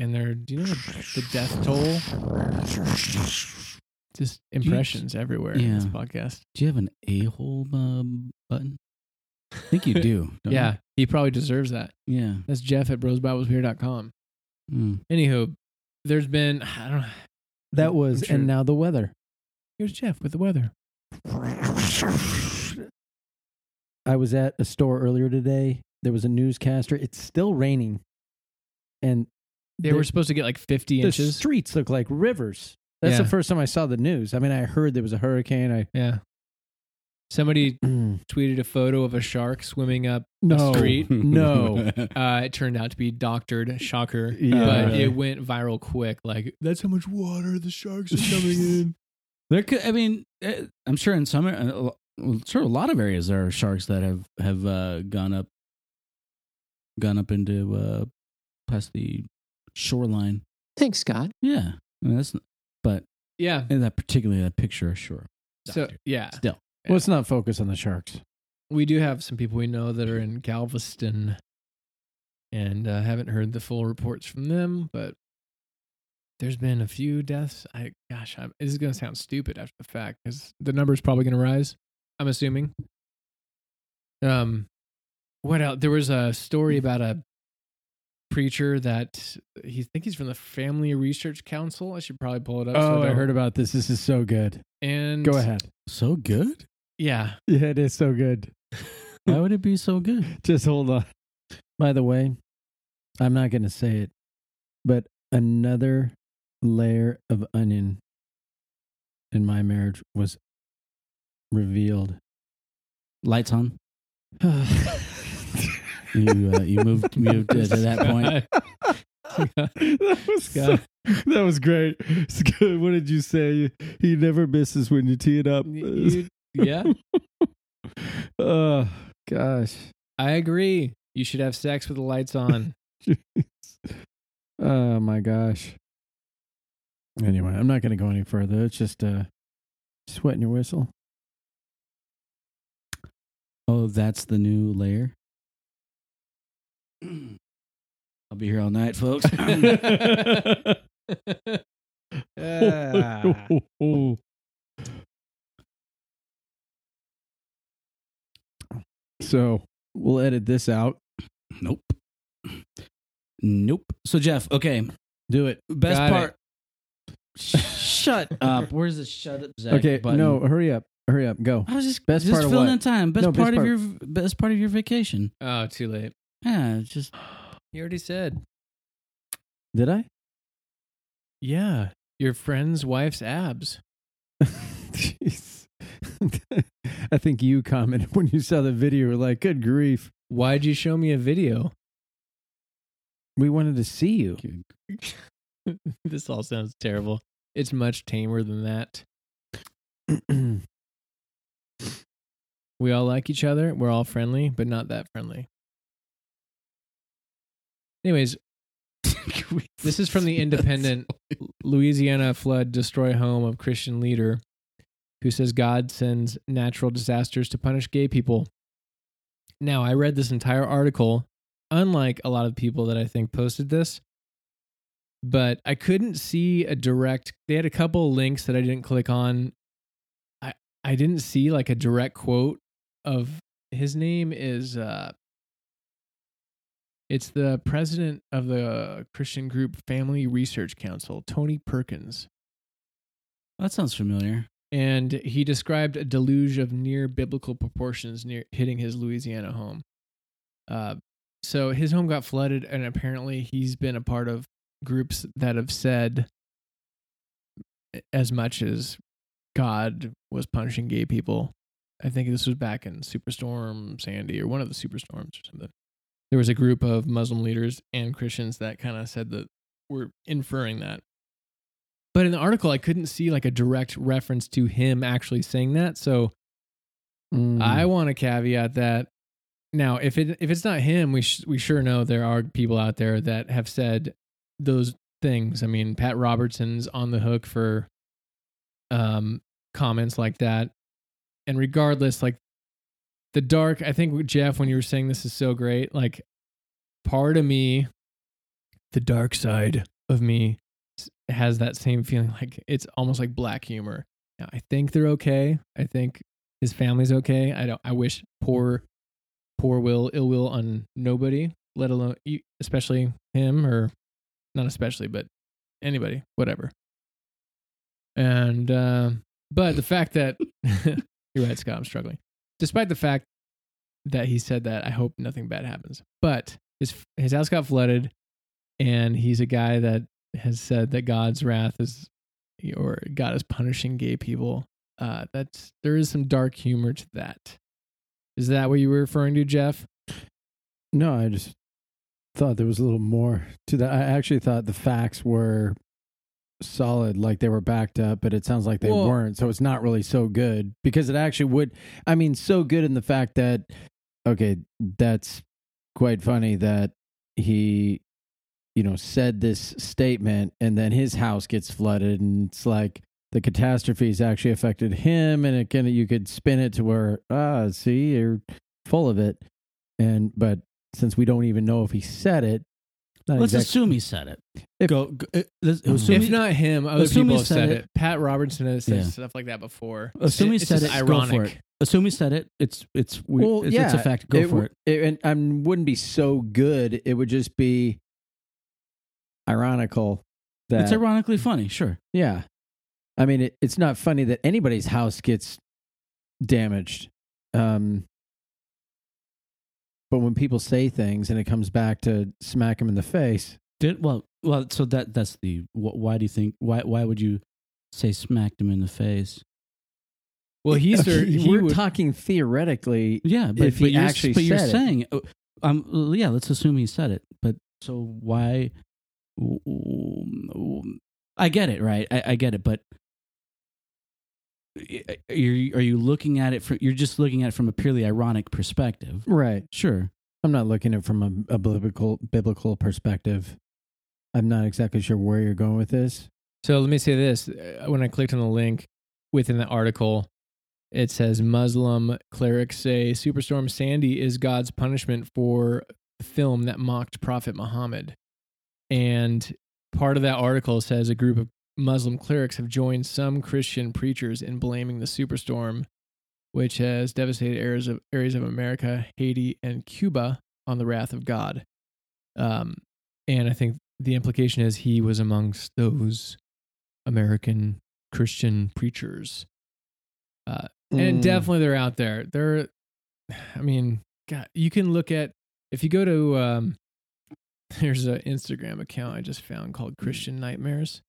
and there. Do you know the, the death toll? Just impressions everywhere in this Yeah. podcast. do you have an a-hole um, button i think you do don't Yeah, he probably deserves that. yeah That's Jeff at brosbiblesbeer.com. Mm. Anywho, there's been I don't know. That was sure- and now the weather. Here's Jeff with the weather. I was at a store earlier today. There was a newscaster. It's still raining, and They the, were supposed to get like 50 the inches. streets look like rivers. That's Yeah. the first time I saw the news. I mean, I heard there was a hurricane. I Yeah. Somebody tweeted a photo of a shark swimming up no, street. no. Uh, it turned out to be doctored. Shocker. Yeah, but really. it went viral quick. Like, that's how much water the sharks are coming in. There could, I mean, eh, I'm sure in some, uh, well, sure, a lot of areas there are sharks that have have uh, gone up, gone up into uh, past the shoreline. Thanks, Scott. Yeah, I mean, that's, but Yeah. in that particularly that picture, sure. So, yeah. Still, Let's not focus on the sharks. We do have some people we know that are in Galveston. and uh, haven't heard the full reports from them, but there's been a few deaths. I gosh, I'm, this is gonna sound stupid after the fact because the number's probably gonna rise. I'm assuming. Um, what else? There was a story about a preacher that he think he's from the Family Research Council. I should probably pull it up. so Oh, I heard about this. This is so good. And Go ahead. So good? Yeah, Yeah, it is so good. Why would it be so good? Just hold on. By the way, I'm not going to say it, but another layer of onion in my marriage was revealed. Lights on. You uh, you moved moved to that point. that was Scott. that was great. Scott, what did you say? He never misses when you tee it up. You- yeah, oh gosh. I agree. You should have sex with the lights on. oh my gosh. Anyway, I'm not going to go any further. It's just uh, sweating your whistle. Oh, that's the new layer. I'll be here all night, folks. So we'll edit this out. nope. Nope. So Jeff, okay. Do it. Best Got it. part. Shut up. Where's the shut up Zach Okay. button? No, hurry up. Hurry up. Go. I was just Best just part of filling what? in time. Best No, best part of your best part of your vacation. oh, too late. Yeah, it's just You already said. Did I? Yeah, your friend's wife's abs. Jeez. I think you commented when you saw the video. You're like, good grief. Why'd you show me a video? We wanted to see you. this all sounds terrible. It's much tamer than that. We all like each other. We're all friendly, but not that friendly. Anyways, this is from the Independent. Louisiana flood destroy home of Christian leader who says God sends natural disasters to punish gay people. Now, I read this entire article, unlike a lot of people that I think posted this, but I couldn't see a direct. They had a couple links that I didn't click on. I I didn't see like a direct quote of his name is uh it's the president of the Christian group Family Research Council, Tony Perkins. that sounds familiar. And he described a deluge of near biblical proportions near hitting his Louisiana home. Uh, so his home got flooded, and apparently he's been a part of groups that have said as much as God was punishing gay people. I think this was back in Superstorm Sandy or one of the superstorms or something. There was a group of Muslim leaders and Christians that kind of said that were inferring that. But in the article, I couldn't see like a direct reference to him actually saying that. So Mm. I want to caveat that. Now, if it if it's not him, we sh- we sure know there are people out there that have said those things. I mean, Pat Robertson's on the hook for um comments like that. And regardless, like the dark, I think Jeff, when you were saying this is so great, like part of me, the dark side of me has that same feeling like it's almost like black humor. Now, I think they're okay. I think his family's okay. I don't. I wish poor, poor will, ill will on nobody, let alone especially him or not especially, but anybody, whatever. And uh, but the fact that you're right, Scott, I'm struggling. Despite the fact that he said that, I hope nothing bad happens. But his his house got flooded, and he's a guy that has said that God's wrath is, or God is punishing gay people. Uh, that's there is some dark humor to that. Is that what you were referring to, Jeff? No, I just thought there was a little more to that. I actually thought the facts were solid, like they were backed up, but it sounds like they Well- weren't. So it's not really so good because it actually would. I mean, so good in the fact that, okay, that's quite funny that he, you know, said this statement and then his house gets flooded and it's like the catastrophes actually affected him and it of, you could spin it to where, ah, see, you're full of it. And, but since we don't even know if he said it. Not Let's exact- assume he said it. If- go, go uh, let's Mhm. assume if he- not him, other assume people he have said said it. it. Pat Robertson has said Yeah. stuff like that before. Assume he It's said just it, go for ironic. it. assume he said it. It's it's we, Well, it's, yeah, it's a fact. Go for w- it. and I wouldn't be so good. It would just be ironical that It's ironically funny. Sure. Yeah. I mean, it, it's not funny that anybody's house gets damaged. Um, but when people say things and it comes back to smack them in the face, Did well. Well, so that that's the. Why do you think? Why why would you say smacked him in the face? Well, he's Okay, he we're would, talking theoretically. Yeah, but, If he but you're, actually but you're it. saying, uh, um, yeah. Let's assume he said it. But so why? I get it, right? I, I get it, but are you are you looking at it from? You're just looking at it from a purely ironic perspective. Right. Sure. I'm not looking at it from a, a biblical biblical perspective. I'm not exactly sure where you're going with this. So let me say this: Uh, when I clicked on the link within the article, it says Muslim clerics say Superstorm Sandy is God's punishment for a film that mocked Prophet Muhammad, and part of that article says a group of Muslim clerics have joined some Christian preachers in blaming the superstorm, which has devastated areas of areas of America, Haiti, and Cuba on the wrath of God. Um, and I think the implication is he was amongst those American Christian preachers. Uh, and Mm. definitely they're out there. They're, I mean, God, you can look at, if you go to, um, there's an Instagram account I just found called Christian Nightmares.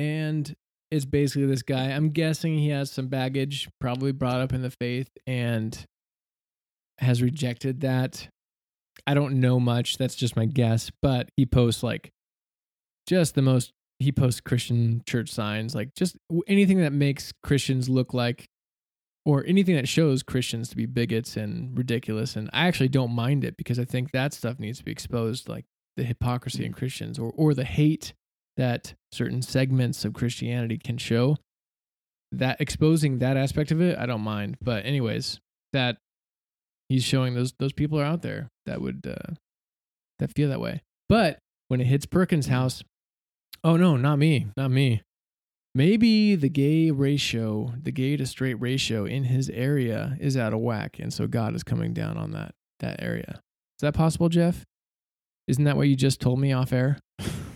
And it's basically this guy. I'm guessing he has some baggage, probably brought up in the faith, and has rejected that. I don't know much. That's just my guess. But he posts like just the most, he posts Christian church signs, like just anything that makes Christians look like, or anything that shows Christians to be bigots and ridiculous. And I actually don't mind it because I think that stuff needs to be exposed, like the hypocrisy in mm. Christians or, or the hate that certain segments of Christianity can show. That exposing that aspect of it, I don't mind. But anyways, that he's showing those those people are out there that would uh, that feel that way. But when it hits Perkins' house, oh no, not me, not me. Maybe the gay ratio, the gay to straight ratio in his area is out of whack, and so God is coming down on that that area. Is that possible, Jeff? Isn't that what you just told me off air?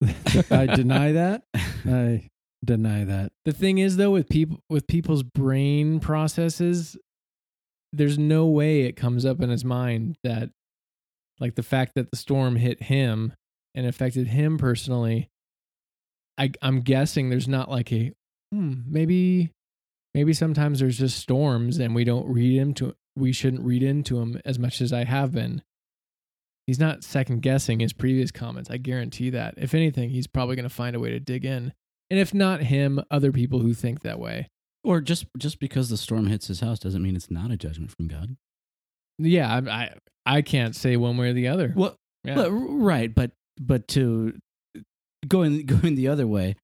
I deny that. I deny that. The thing is though with people with people's brain processes there's no way it comes up in his mind that like the fact that the storm hit him and affected him personally I I'm guessing there's not like a hmm, maybe maybe sometimes there's just storms and we don't read into we shouldn't read into them as much as I have been. He's not second guessing his previous comments. I guarantee that. If anything, he's probably going to find a way to dig in. And if not him, other people who think that way. Or just just because the storm hits his house doesn't mean it's not a judgment from God. Yeah, I I, I can't say one way or the other. Well, yeah. But- right, but but to going going the other way,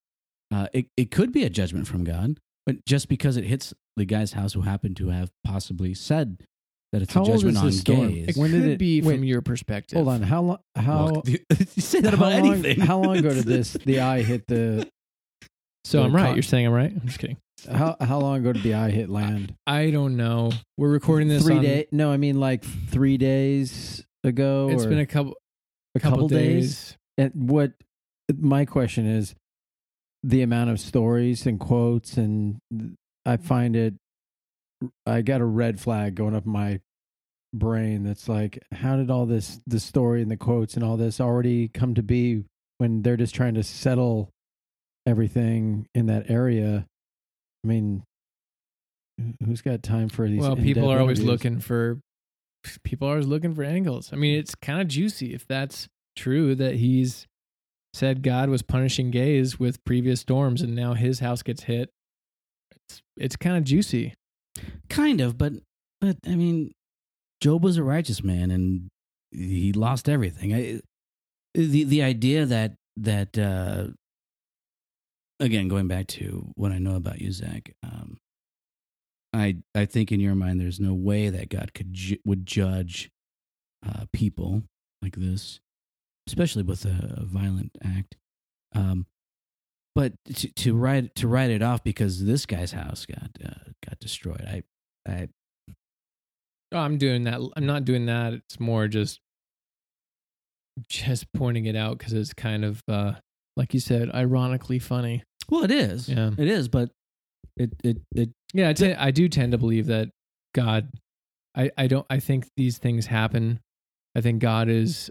uh, it it could be a judgment from God, but just because it hits the guy's house who happened to have possibly said that it's How a old is judgment on this storm? gays. it when could did it- be wait, from your perspective. Hold on. How long? How? Well, you say that about long, anything. How long ago did this? The eye hit the. So the I'm right. con- You're saying I'm right. I'm just kidding. How how long ago did the eye hit land? I don't know. We're recording this three on. days? No, I mean like three days ago. It's been a couple a couple, days. And what my question is, the amount of stories and quotes, and I find it. I got a red flag going up my brain. That's like, how did all this, the story and the quotes and all this already come to be when they're just trying to settle everything in that area? I mean, who's got time for these? Well, people are always looking for people are always looking for angles. I mean, it's kind of juicy if that's true that he's said God was punishing gays with previous storms and now his house gets hit. It's it's kind of juicy. Kind of, but but I mean, Job was a righteous man and he lost everything. I, the the idea that that uh, again going back to what I know about you, Zach. Um, I I think in your mind, there's no way that God could ju- would judge uh, people like this, especially with a, a violent act. Um, but to, to write to write it off because this guy's house got uh, got destroyed. I I Oh, I'm doing that. I'm not doing that. It's more just just pointing it out because it's kind of uh, like you said, ironically funny. well, it is. Yeah. It is, but it it it Yeah, I do tend to believe that God. I I don't. I think these things happen. I think God is.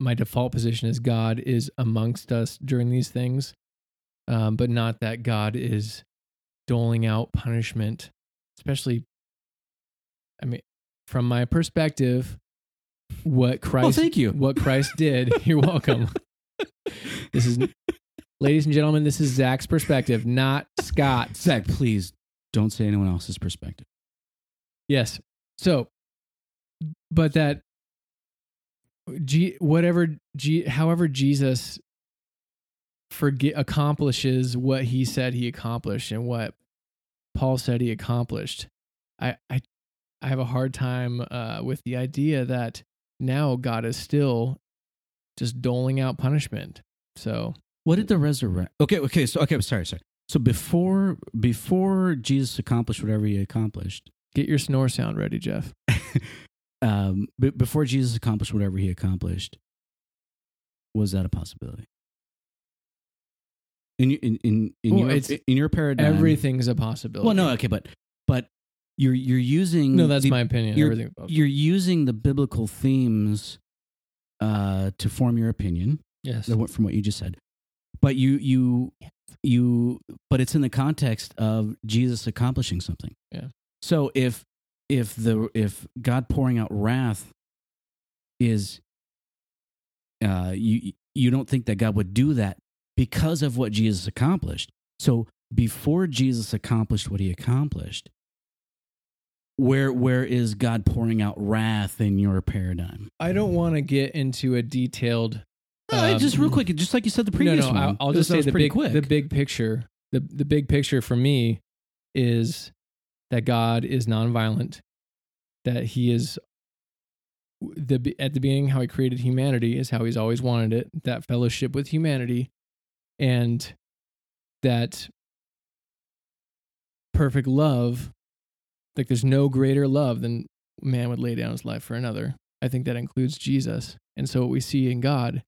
My default position is God is amongst us during these things, um, but not that God is doling out punishment, especially. I mean, from my perspective, what oh, Christ well, thank you. what Christ did. You're welcome. This is, ladies and gentlemen, this is Zach's perspective, not Scott's. Zach, please don't say anyone else's perspective. Yes. So, but that, G, whatever, G, however Jesus forget accomplishes what he said he accomplished and what Paul said he accomplished. I, I, I have a hard time uh, with the idea that now God is still just doling out punishment. So What did the resurrect? Okay, okay, so okay, sorry, sorry. So before before Jesus accomplished whatever he accomplished, get your snore sound ready, Jeff. um, b- before Jesus accomplished whatever he accomplished, was that a possibility? In in in in, Well, your, it's- in your paradigm, Everything's a possibility. Well, no, okay, but but you're you're using no, that's the- my opinion. you're- you're using the biblical themes uh, to form your opinion yes. from what you just said. But you you you but it's in the context of Jesus accomplishing something. Yeah. So if if the if God pouring out wrath is uh you you don't think that God would do that because of what Jesus accomplished. So before Jesus accomplished what he accomplished, where where is God pouring out wrath in your paradigm? I don't want to get into a detailed. Um, just real quick, just like you said the previous no, no, one. I'll, I'll just say the big, quick. the big picture. the The big picture for me is that God is nonviolent. That He is the at the beginning how He created humanity is how He's always wanted it. That fellowship with humanity, and that perfect love. Like there's no greater love than man would lay down his life for another. I think that includes Jesus. And so what we see in God,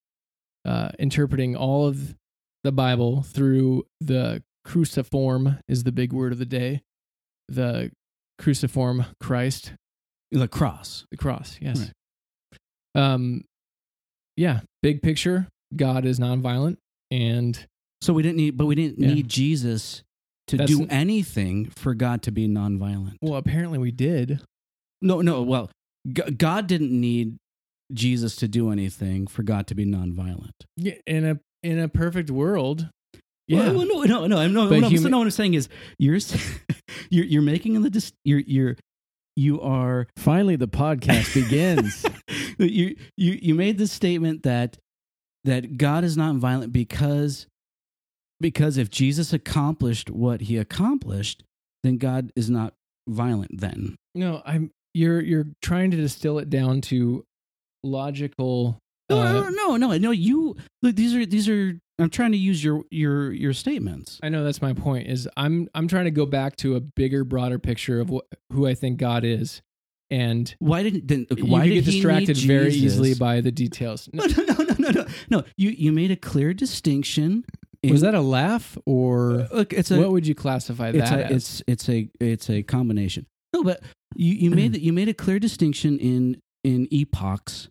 uh, interpreting all of the Bible through the cruciform is the big word of the day. The cruciform Christ, the cross. the cross. Yes. Um, yeah. Big picture. God is nonviolent, and So we didn't need, but we didn't Yeah. need Jesus to That's- do anything for God to be nonviolent. well, apparently we did. No, no. Well, G- God didn't need Jesus to do anything for God to be nonviolent. Yeah, in a in a perfect world. Yeah. Well, no, no, no. I'm no. What I'm, human- no, what I'm saying is, you're you're you're making the dis- you're you're you are Finally, the podcast begins. you you you made the statement that that God is not violent because because if Jesus accomplished what he accomplished, then God is not violent then. No, I'm you're you're trying to distill it down to logical No, uh, no, no, no, no. You look. These are these are. I'm trying to use your your your statements. I know that's my point is I'm I'm trying to go back to a bigger broader picture of what, who I think God is and Why didn't then? you Why could did get he distracted need very Jesus? easily by the details. No, No, no, no, no, no, no. You you made a clear distinction. in- was that a laugh or uh, Look, it's a what would you classify that it's a, as? it's it's a it's a combination. No, but you, you made you made a clear distinction in in epochs.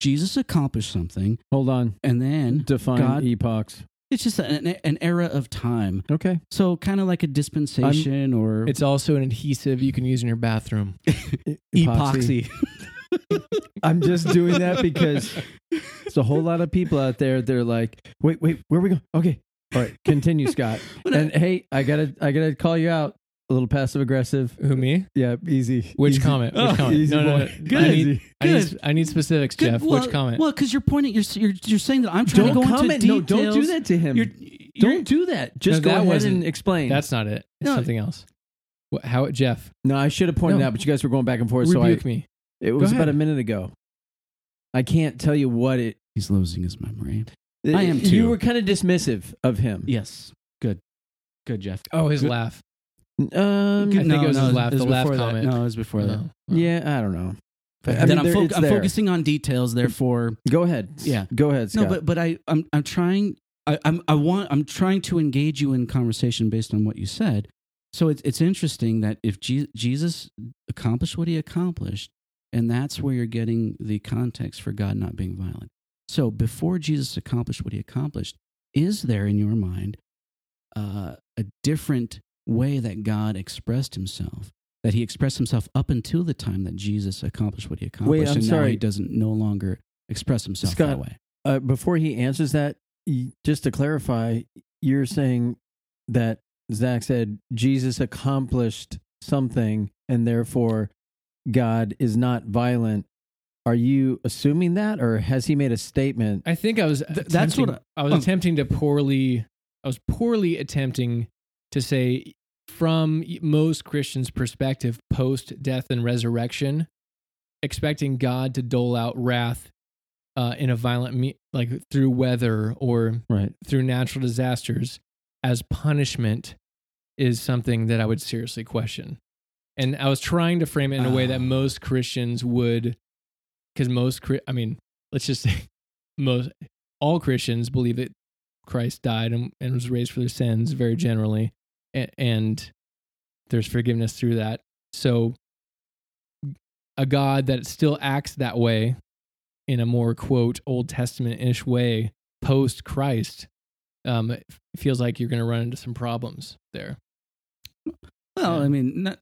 Jesus accomplished something, Hold on. and then Define God- epochs. It's just an, an era of time. Okay. So kind of like a dispensation or it's also an adhesive you can use in your bathroom. epoxy. I'm just doing that because there's a whole lot of people out there. They're like, wait, wait, where we go? Okay. All right. Continue, Scott. and hey, I gotta, I gotta call you out. A little passive aggressive. Who me? Yeah, easy. Which Easy. comment? Which Oh, comment? easy no, no, no. Good. I need, Easy. I need, Good. I need specifics, Good. Jeff. Well, Which comment? Well, because you're pointing, you're, you're you're saying that I'm trying Don't to go comment. into No, don't do that to him. You're, you're, don't do that. Just No, go that ahead wasn't- and explain. That's not it. It's No. something else. What, how Jeff? no, I should have pointed No. out, but you guys were going back and forth. So I, Rebuke me. It was about a minute ago. I can't tell you what it. He's losing his memory. I am too. You were kind of dismissive of him. Yes. Good. Good, Jeff. Oh, his Good. laugh. Um. I think it was his laugh, the laugh before that. comment. No, it was before that. Oh. Yeah, I don't know. I then mean, I'm, there- fo- I'm focusing on details. Therefore, Go ahead. Yeah. Go ahead, Scott. no, but but I I'm I'm trying. I, I'm I want I'm trying to engage you in conversation based on what you said. So it's it's interesting that if Je- Jesus accomplished what he accomplished, and that's where you're getting the context for God not being violent. So before Jesus accomplished what he accomplished, is there in your mind uh, a different way that God expressed himself? That he expressed himself up until the time that Jesus accomplished what he accomplished, I'm and now he doesn't no longer express himself that way. uh, before he answers that, just to clarify, you're saying that Zack said Jesus accomplished something, and therefore God is not violent. Are you assuming that, or has he made a statement? I think I was. Th- that's what attempting- I was oh. attempting to poorly. I was poorly attempting to say from most Christians' perspective, post death and resurrection, expecting God to dole out wrath uh, in a violent, me- like through weather or Right. through natural disasters as punishment is something that I would seriously question. And I was trying to frame it in a way that Ah. most Christians would, because most, I mean, let's just say most, all Christians believe that Christ died and, and was raised for their sins very generally, and, and there's forgiveness through that. So, a God that still acts that way in a more quote Old Testament ish way post Christ, um, it feels like you're going to run into some problems there. Well, Yeah. I mean, not,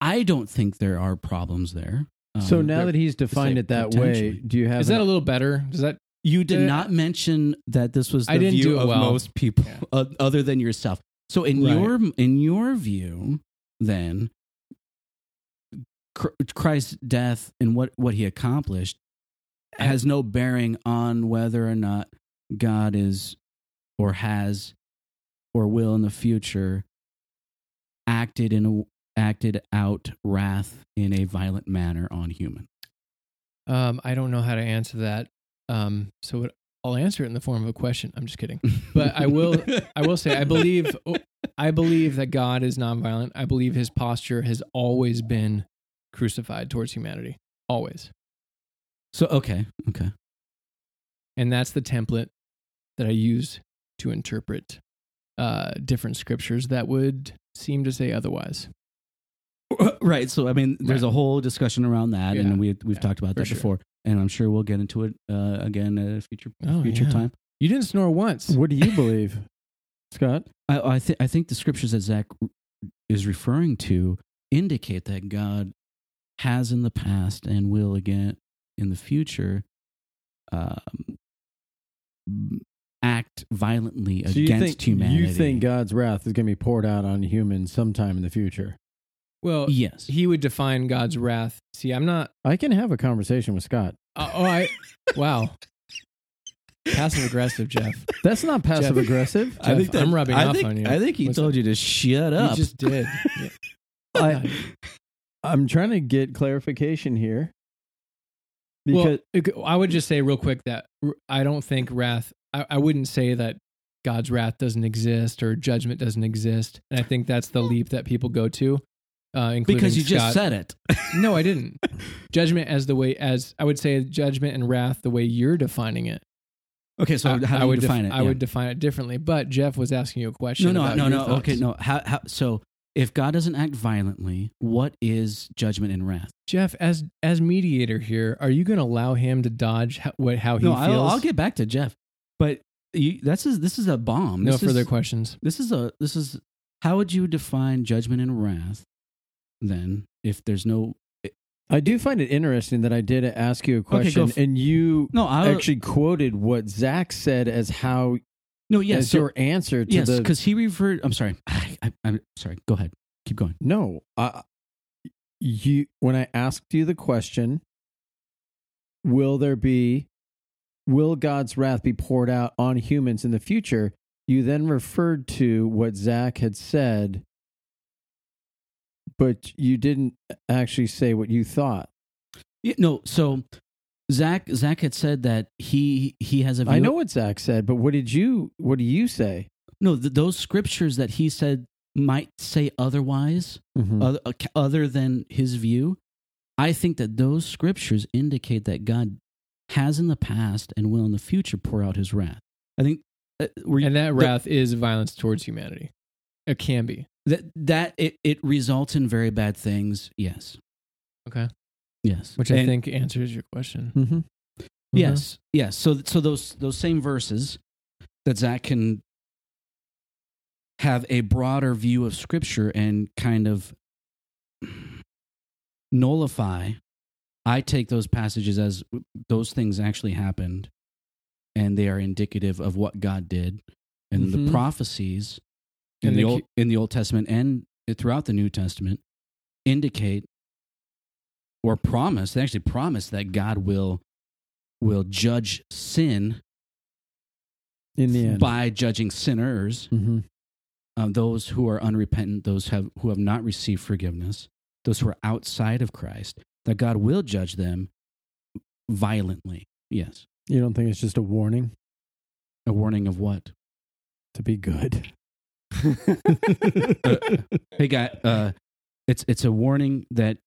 I don't think there are problems there. so Um, now that he's defined it that way, do you have? Is that an- a little better? Does that you did Uh, not mention that this was the I didn't view do of well. most people, Yeah. uh, other than yourself. So in Right. your in your view, then Christ's death and what what he accomplished has no bearing on whether or not God is or has or will in the future acted in a acted out wrath in a violent manner on human. Um, I don't know how to answer that. Um, so it, I'll answer it in the form of a question. I'm just kidding. But I will. I will say I believe. I believe that God is nonviolent. I believe His posture has always been cruciform towards humanity. Always, So okay, okay. and that's the template that I use to interpret uh, different scriptures that would seem to say otherwise. right. So I mean, there's Right. a whole discussion around that, Yeah. and we we've Yeah, talked about that sure. before, and I'm sure we'll get into it uh, again at a future Oh, future yeah. time. You didn't snore once. What do you believe, Scott? I I, th- I think the scriptures that Zack is referring to indicate that God has in the past and will again in the future um, act violently So you against think humanity. you think God's wrath is going to be poured out on humans sometime in the future? Well, yes. He would define God's wrath. See, I'm not. I can have a conversation with Scott. Uh, oh, I. Wow. Passive aggressive, Jeff. That's not passive Jeff. aggressive. I think that, I'm rubbing I off think, on you. I think he What's told that? you to shut up. You just did. Yeah. I, I'm trying to get clarification here. Because well, I would just say real quick that I don't think wrath. I, I wouldn't say that God's wrath doesn't exist or judgment doesn't exist, and I think that's the leap that people go to. Uh, including because you just said it. no, I didn't. judgment as the way as I would say judgment and wrath the way you're defining it. Okay, so I, how do I you would def- define it? I Yeah. would define it differently. But Jeff was asking you a question. No, no, no, no. thoughts. Okay, no. How, how, so if God doesn't act violently, what is judgment and wrath? Jeff, as as mediator here, are you going to allow him to dodge how, what how he no, feels? I'll, I'll get back to Jeff. But you, that's is this is a bomb. no This further is, questions. This is a this is how would you define judgment and wrath? Then, if there's no eh, I do find it interesting that I did ask you a Okay, question f- and you no, I actually quoted what Zack said as how no yes as so- your answer to yes because he referred. I'm sorry. I, I, I'm sorry. Go ahead. Keep going. No, I, you. When I asked you the question, will there be, will God's wrath be poured out on humans in the future? You then referred to what Zack had said, but you didn't actually say what you thought. Yeah, no, so Zack Zack had said that he he has a view. I know what Zack said, but what did you? What do you say? no th- those scriptures that he said might say otherwise, Mhm. other, uh, other than his view. I think that those scriptures indicate that God has in the past and will in the future pour out His wrath. I think uh, were you- And that the- wrath is violence towards humanity. It can be. that that it, it results in very bad things. Yes, Okay. yes, Which I And- think answers your question. Mhm. Yes, yes. So so those those same verses that Zack can have a broader view of Scripture and kind of nullify. I take those passages as those things actually happened, and they are indicative of what God did, and the Mhm. prophecies in And the old in the Old Testament and throughout the New Testament indicate or promise. They actually promise that God will will judge sin In the end, by judging sinners, Mhm. uh, those who are unrepentant, those have who have not received forgiveness, those who are outside of Christ. That God will judge them violently. Yes, you don't think it's just a warning a warning of what? to be good? Hey, guy, uh, it's it's a warning that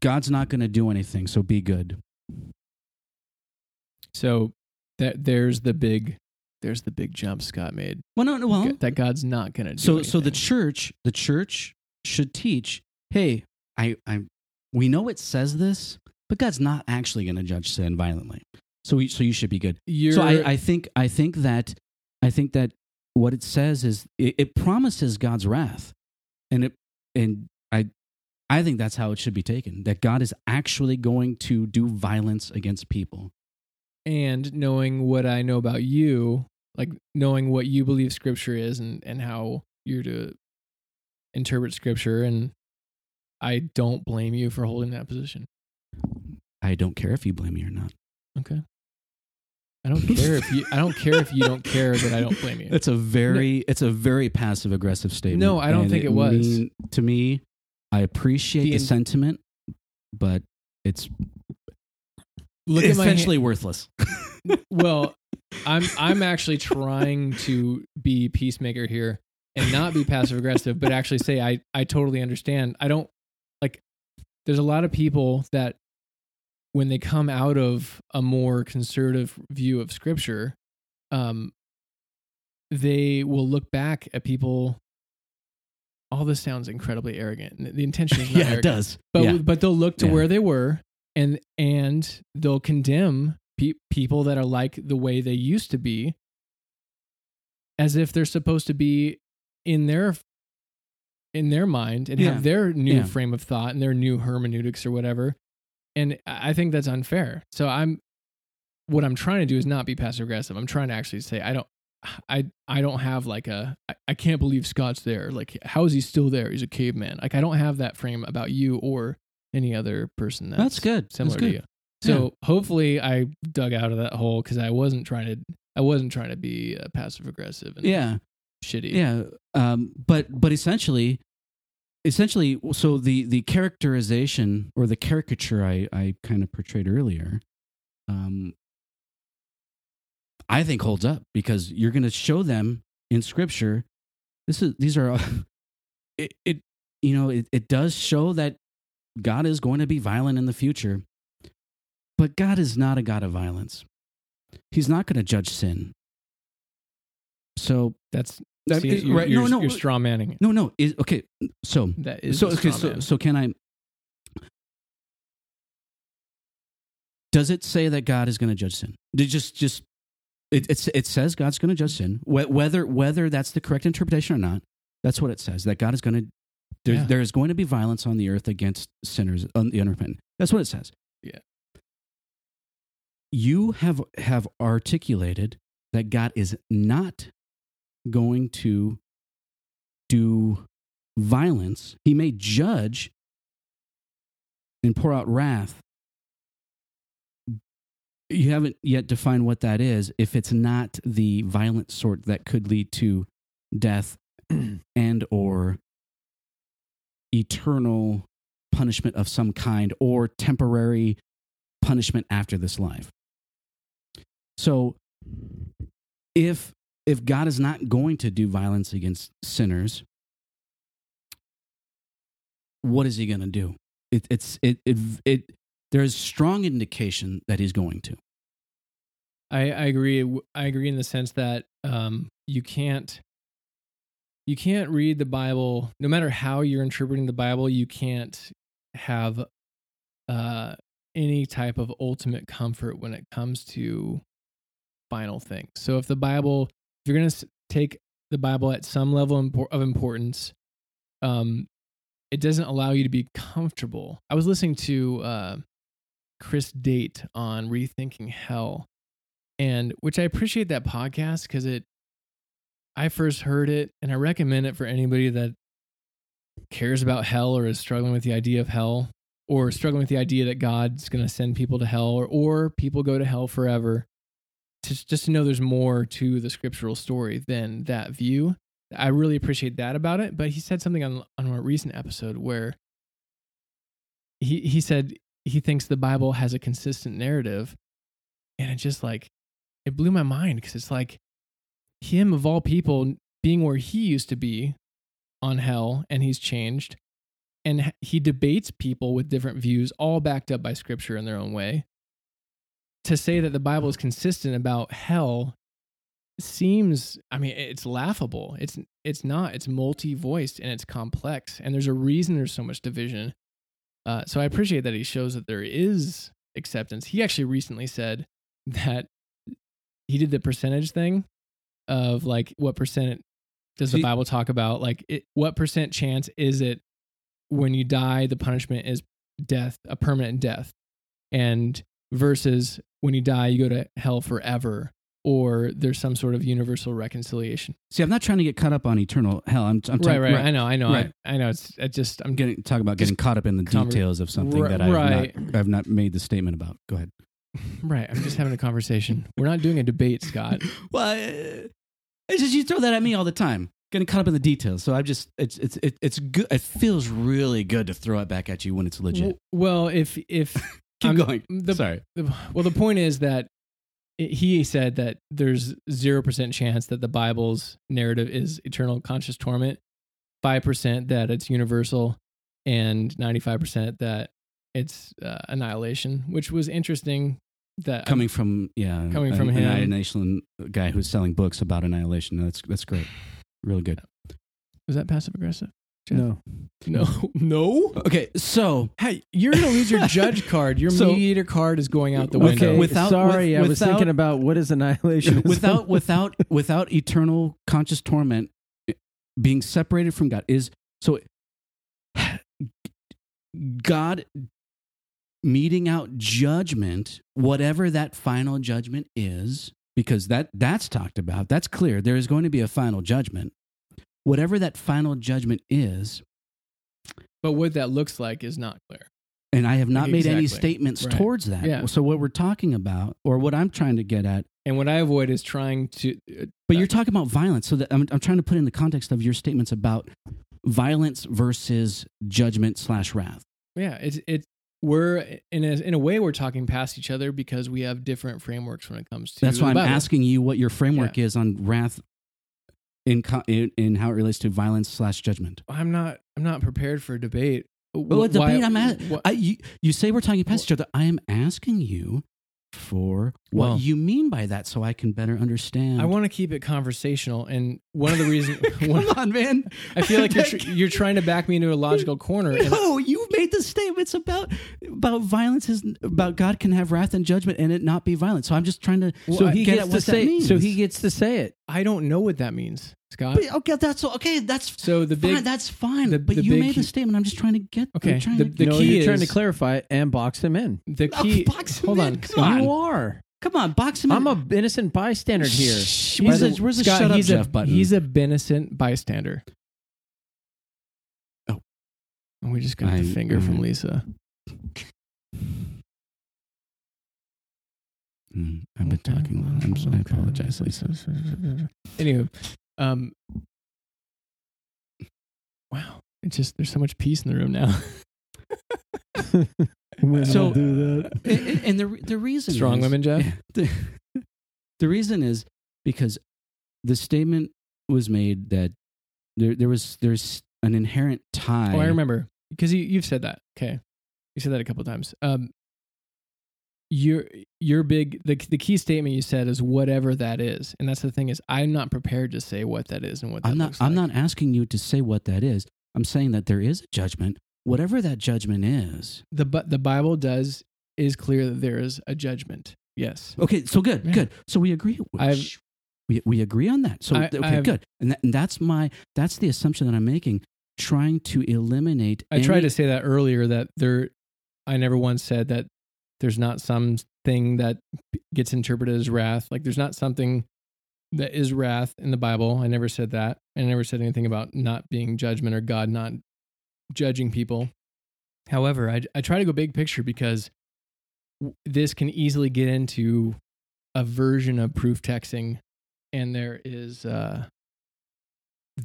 God's not going to do anything. So be good. So that there's the big there's the big jump Scott made. Well, no, no, well, that God's not going to do so so the church the church should teach hey i i we know it says this but god's not actually going to judge sin violently so we, so you should be good You're, so I, I think i think that i think that what it says is it, it promises god's wrath and it and i i think that's how it should be taken that god is actually going to do violence against people and knowing what I know about you, like knowing what you believe scripture is and, and how you're to interpret scripture and I don't blame you for holding that position. i don't care if you blame me or not Okay. I don't care if you I don't care if you don't care that I don't blame you. It's a very it's a very passive aggressive statement. No, I don't and think it was. mean- to me, I appreciate The the, in- sentiment, but it's Look at my essentially worthless. well, I'm I'm actually trying to be peacemaker here and not be passive aggressive, but actually say I I totally understand. I don't like there's a lot of people that when they come out of a more conservative view of scripture, um they will look back at people all this sounds incredibly arrogant. The intention is not yeah, arrogant. it does. but yeah. but they'll look to Yeah. where they were and and they'll condemn pe- people that are like the way they used to be as if they're supposed to be in their in their mind and Yeah. have their new frame of thought and their new hermeneutics or whatever and i think that's unfair. So i'm what i'm trying to do is not be passive aggressive. I'm trying to actually say i don't i i don't have like a I, I can't believe scott's there. Like how is he still there? He's a caveman. Like i don't have that frame about you or any other person that's, That's good. That's similar good. to you so hopefully i dug out of that hole because i wasn't trying to i wasn't trying to be uh, passive aggressive and yeah, shitty. Yeah. Um, but but essentially, essentially, so the the characterization or the caricature I I kind of portrayed earlier, um, I think holds up because you're going to show them in Scripture. This is these are it, it you know it, it does show that God is going to be violent in the future, but God is not a God of violence. He's not going to judge sin. So that's I see, you're, right, you're, no, no, you're straw manning it no, no. Is okay. So, that is so okay. So, so can I? Does it say that God is going to judge sin? Did just just it it says God's going to judge sin. Whether whether that's the correct interpretation or not, that's what it says. That God is going to there, Yeah. there is going to be violence on the earth against sinners, on the unrepentant. That's what it says. Yeah. You have have articulated that God is not going to do violence. He may judge and pour out wrath. You haven't yet defined what that is. If it's not the violent sort that could lead to death and or eternal punishment of some kind or temporary punishment after this life. So if if God is not going to do violence against sinners, what is he going to do? It, it's it, it it there's strong indication that he's going to. I, I agree. I agree in the sense that um, you can't you can't read the Bible no matter how you're interpreting the Bible. You can't have uh, any type of ultimate comfort when it comes to final things. So if the Bible, if you're going to take the Bible at some level of importance, um, it doesn't allow you to be comfortable. I was listening to uh, Chris Date on Rethinking Hell, and which I appreciate that podcast because it. I first heard it, and I recommend it for anybody that cares about hell or is struggling with the idea of hell or struggling with the idea that God's going to send people to hell or, or people go to hell forever. To, just to know there's more to the scriptural story than that view. I really appreciate that about it. But he said something on on a recent episode where he he said he thinks the Bible has a consistent narrative, and it just like it blew my mind because it's like him of all people being where he used to be on hell, and he's changed, and he debates people with different views, all backed up by Scripture in their own way. To say that the Bible is consistent about hell seems i mean it's laughable. It's it's not. It's multi-voiced and it's complex and there's a reason there's so much division. Uh, so i appreciate that he shows that there is acceptance. He actually recently said that he did the percentage thing of like what percent does the bible talk about? Like it, what percent chance is it when you die the punishment is death a permanent death? And versus when you die you go to hell forever or there's some sort of universal reconciliation. See, I'm not trying to get caught up on eternal hell. I'm, I'm right, talking- right, I know, I know, right. I, I know. It's I just I'm getting talk about getting caught up in the details of something Ri- that I've right. not I've not made the statement about. Go ahead. right. I'm just having a conversation. We're not doing a debate, Scott. Well, uh, it's just you throw that at me all the time. Getting caught up in the details. So I'm just it's it's it, it's good. It feels really good to throw it back at you when it's legit. Well, if if Keep I'm- going. the- Sorry. the- well, the point is that it- he said that there's zero percent chance that the Bible's narrative is eternal conscious torment, five percent that it's universal, and ninety five percent that it's uh, annihilation, which was interesting. That Coming from yeah, Coming an- from him. annihilation guy who's selling books about annihilation. That's that's great. Really good. was that passive aggressive? Jeff? No. No, no. Okay, so Hey, you're gonna lose your judge card. Your So- mediator card is going out the Okay, window. without- sorry, with- I was without- thinking about what is annihilation. without without without eternal conscious torment being separated from God is so God meting out judgment whatever that final judgment is because that that's talked about that's clear there is going to be a final judgment whatever that final judgment is but what that looks like is not clear. and I have not made any statements Right. towards that Yeah. so what we're talking about or what I'm trying to get at And what I avoid is trying to. uh, But you're talking about violence, so that I'm, I'm trying to put in the context of your statements about violence versus judgment slash wrath. Yeah, it's it's we're in a in a way we're talking past each other because we have different frameworks when it comes to. That's why I'm asking you what your framework is on wrath in, co- in in how it relates to violence slash judgment. I'm not I'm not prepared for a debate. Well, a debate. I'm at. I, you, you say we're talking past each other. I am asking you for what Well- you mean by that, so I can better understand. I want to keep it conversational, and one of the reasons one, Come on, man. I feel like you're tr- you're trying to back me into a logical corner. And No, you made the statements about about violence is about God can have wrath and judgment and it not be violent. So I'm just trying to so uh, he get gets to that say. means. So he gets to say it. I don't know what that means, Scott. But, okay, that's okay. That's So the fine. big That's fine. the- but the you big made the key- statement. I'm just trying to get. Okay, the- to, the no, key you're trying to clarify it and box him in. the Oh, key. box him hold in. on, Come Scott. on. You are. come on, box him. In. I'm in. a innocent bystander here. Shh, By Where's the- the, where's the Scott, shut up he's Jeff a button? he's a innocent bystander. Oh. And we just got the I- finger from mhm. Lisa. Mm, I've been talking. long. I'm sorry. I apologize, Lisa. Anyway, um, wow, it's just there's so much peace in the room now. Women So- do that. and, and the the reason Strong is- women, Jeff? The, the reason is because the statement was made that there there was there's an inherent tie. Oh, I remember because you you've said that. Okay, you said that a couple of times. Um, your your big the the key statement you said is whatever that is, and that's the thing is I'm not prepared to say what that is and what that I'm not I'm like. not asking you to say what that is. I'm saying that there is a judgment, whatever that judgment is. the but the Bible does is clear that there is a judgment. Yes, Okay, so good, Yeah. good. So we agree. I've- we we agree on that. So I- okay, I've- good. And, that, and that's my that's the assumption that I'm making, trying to eliminate. I tried to say that earlier that there. I never once said that there's not something that gets interpreted as wrath. Like there's not something that is wrath in the Bible. I never said that. I never said anything about not being judgment or God not judging people. However, I, I try to go big picture because this can easily get into a version of proof texting, and there is uh,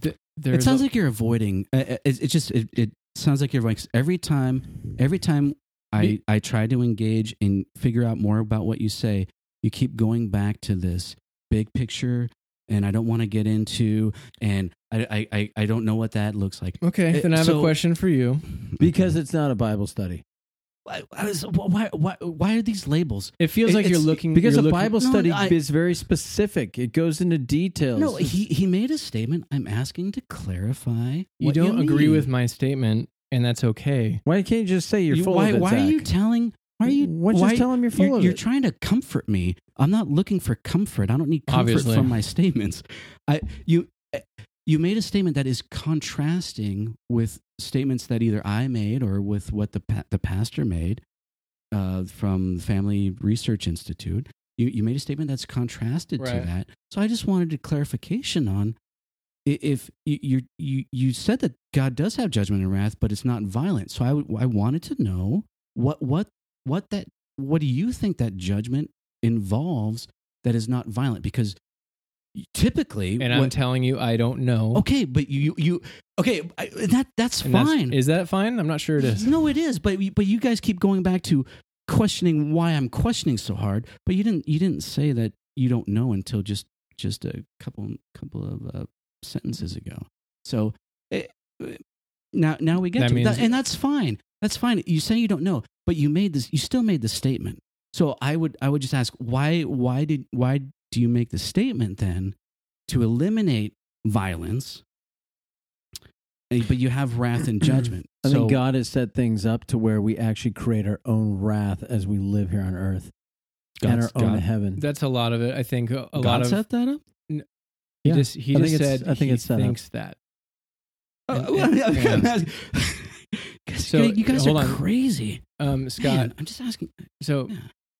th- it sounds a- like you're avoiding. Uh, uh, just it, it sounds like you're like every time. Every time I I try to engage and figure out more about what you say, you keep going back to this big picture, and I don't want to get into. And I I I, I don't know what that looks like. okay. Uh, Then I have a question for you. Because it's not a Bible study. Why, why, why, why are these labels? It feels It- like you're looking Because you're a looking- Bible No, study I- is very specific. It goes into details. No, he he made a statement. I'm asking to clarify. You what don't agree mean. with my statement, and that's okay. Why can't you just say you're You- full why, of it, why are you telling? Why are you? Why just tell him you're full you're, of you're it? trying to comfort me. I'm not looking for comfort. I don't need comfort Obviously. from my statements. I you you made a statement that is contrasting with statements that either I made or with what the pa- the pastor made uh, from the Family Research Institute. You you made a statement that's contrasted to that. So I just wanted a clarification on if you you you said that God does have judgment and wrath, but it's not violent. So I I wanted to know what what what that what do you think that judgment involves that is not violent? Because typically, And I'm what- telling you, I don't know. okay, but you you okay I, that that's And that's- fine. Is that fine? I'm not sure it is. No, it is. But you- but you guys keep going back to questioning why I'm questioning so hard. But you didn't you didn't say that you don't know until just just a couple couple of uh, sentences ago. So eh, eh, now now we get That to means- That- and that's fine. That's fine. You say you don't know, but you made this. You still made the statement. So I would I would just ask why why did why do you make the statement then to eliminate violence? eh, But you have wrath and judgment. I so, think God has set things up to where we actually create our own wrath as we live here on earth and our own God- heaven. That's a lot of it. I think a, a God lot of set that up. He Yeah, just he I just said I think he it's set up. thinks that. And- Oh, and- well, and- Guys, So, you guys are on. crazy, um, Scott. Man, I'm just asking. So,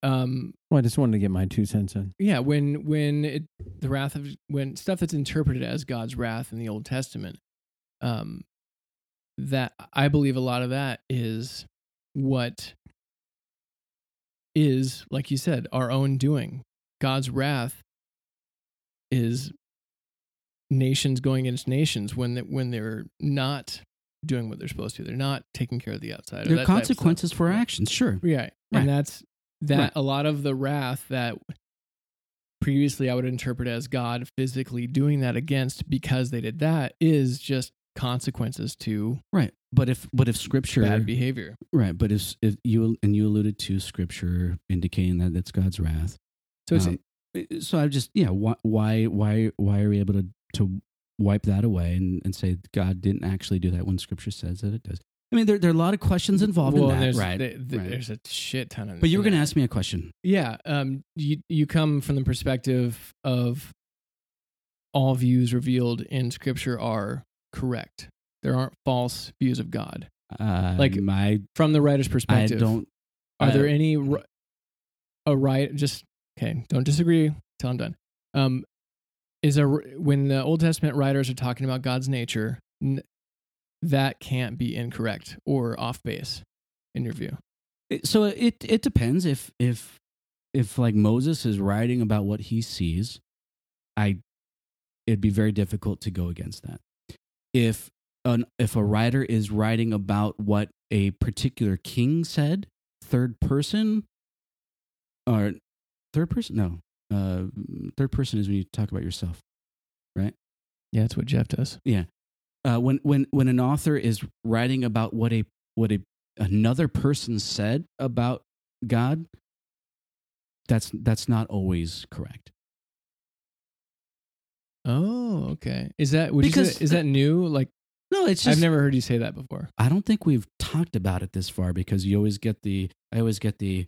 um, well, I just wanted to get my two cents in. yeah, when when it, the wrath of when stuff that's interpreted as God's wrath in the Old Testament, um, that I believe a lot of that is what is like you said our own doing. God's wrath is nations going against nations when they, when they're not doing what they're supposed to. They're not taking care of the outside. There are that type of stuff. consequences for actions, sure. Yeah, Right. and that's that. Right. A lot of the wrath that previously I would interpret as God physically doing that against because they did that is just consequences to Right, but if but if Scripture, bad behavior. right, but if if you and you alluded to Scripture indicating that it's God's wrath. So it's Um, so I just yeah, why why why why are we able to to wipe that away and, and say God didn't actually do that when Scripture says that it does? I mean, there there are a lot of questions involved well, in that, there's, right? th- th- right. There's a shit ton of. But you were going to ask me a question. Yeah, um, you you come from the perspective of all views revealed in Scripture are correct. There aren't false views of God Uh, Like, my from the writer's perspective, I don't. Are uh, there any a right? Just okay. Don't disagree till I'm done. Um, is a when the Old Testament writers are talking about God's nature, that can't be incorrect or off base, in your view. So it it depends if if if like Moses is writing about what he sees, I it'd be very difficult to go against that. If an if a writer is writing about what a particular king said, third person, or third person? No, uh, third person is when you talk about yourself. Right? Yeah, that's what Jeff does. Yeah. Uh, when when when an author is writing about what a what a another person said about God, that's that's not always correct. Oh, okay. Is that would Because- say, is that new? Like No, it's just I've never heard you say that before. I don't think we've talked about it this far because you always get the I always get the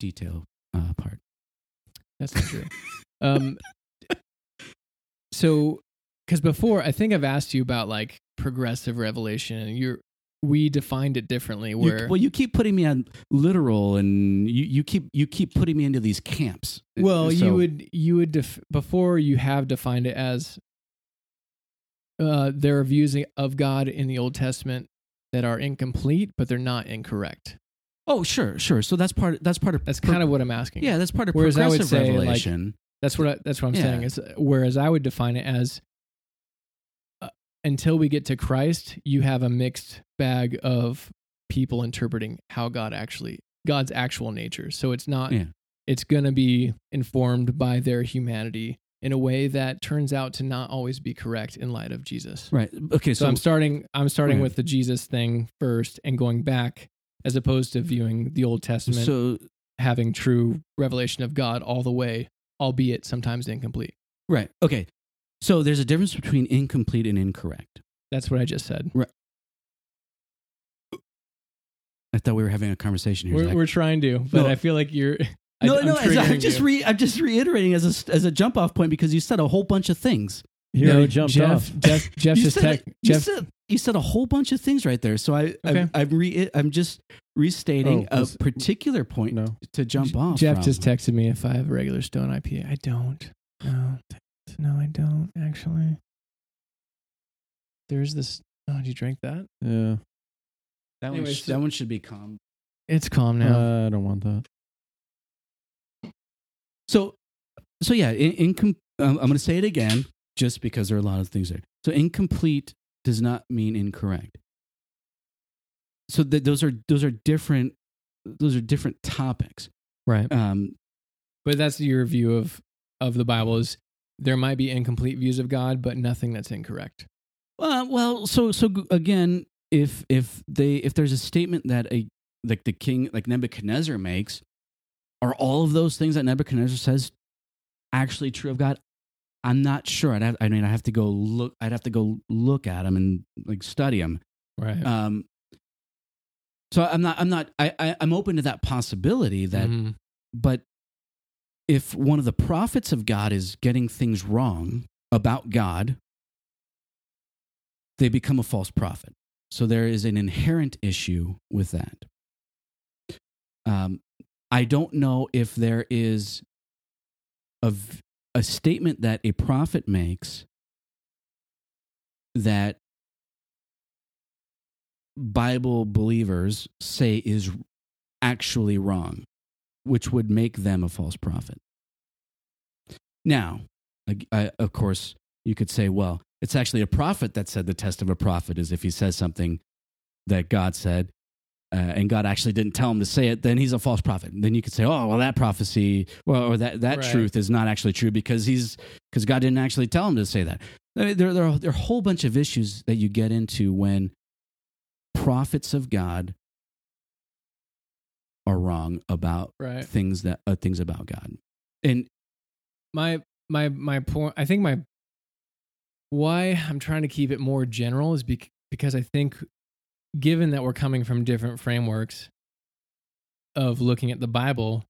detail uh, part. That's not true. um, so, because before I think I've asked you about like progressive revelation, and you're we defined it differently. You- Where well, you keep putting me on literal, and you, you keep you keep putting me into these camps. well, So- you would you would def- before you have defined it as uh, there are views of God in the Old Testament that are incomplete, but they're not incorrect. Oh, sure, sure. So that's part. That's part of. That's kind of what I'm asking. yeah. That's part of Whereas I would progressive say, like, revelation. That's what I, that's what I'm Yeah. saying. Is whereas I would define it as uh, until we get to Christ, you have a mixed bag of people interpreting how God actually God's actual nature. So it's not Yeah. it's going to be informed by their humanity in a way that turns out to not always be correct in light of Jesus. right. Okay. So, So, I'm starting I'm starting Okay. with the Jesus thing first and going back as opposed to viewing the Old Testament so having true revelation of God all the way, albeit sometimes incomplete. right. Okay. So there's a difference between incomplete and incorrect. That's what I just said. Right. I thought we were having a conversation here. We're, Zack. we're trying to, but No. I feel like you're. I, no, I'm no. as I'm just re, I'm just reiterating as a as a jump off point because you said a whole bunch of things. Hero No, jumped Jeff, off. Jeff, Jeff you just said, tech. Jeff, said you said a whole bunch of things right there. So I Okay. I'm, I'm re I'm just restating Oh, a was- particular point No. to jump off. Jeff from. just texted me if I have a regular Stone IPA. I don't. No, no, I don't actually. There's this. Oh, did you drink that? Yeah. that one. Anyway, sh- so- that one should be calm. It's calm now. Uh, I don't want that. So, so yeah, in, incom- um, I'm going to say it again just because there are a lot of things there. So, incomplete does not mean incorrect. So th- those are those are different. Those are different topics. right. Um, But that's your view of of the Bible is there might be incomplete views of God, but nothing that's incorrect. Uh, well, so so again, if if they if there's a statement that a like the king like Nebuchadnezzar makes, are all of those things that Nebuchadnezzar says actually true of God? I'm not sure. I'd have, I mean, I have to go look. I'd have to go look at them and like study them. Right. Um, so I'm not. I'm not. I, I I'm open to that possibility. That, Mhm. but if one of the prophets of God is getting things wrong about God, they become a false prophet. So there is an inherent issue with that. Um, I don't know if there is a, a statement that a prophet makes that Bible believers say is actually wrong, which would make them a false prophet. Now, ag- I, of course, you could say, well, it's actually a prophet that said the test of a prophet is if he says something that God said, uh, and God actually didn't tell him to say it, then he's a false prophet. Then you could say, oh, well, that prophecy, well, or that, that Right. truth is not actually true because he's because God didn't actually tell him to say that. I mean, There, there, are, there are a whole bunch of issues that you get into when prophets of God are wrong about Right. things that uh, things about God. And my my my point i think my why i'm trying to keep it more general is bec- because i think given that we're coming from different frameworks of looking at the bible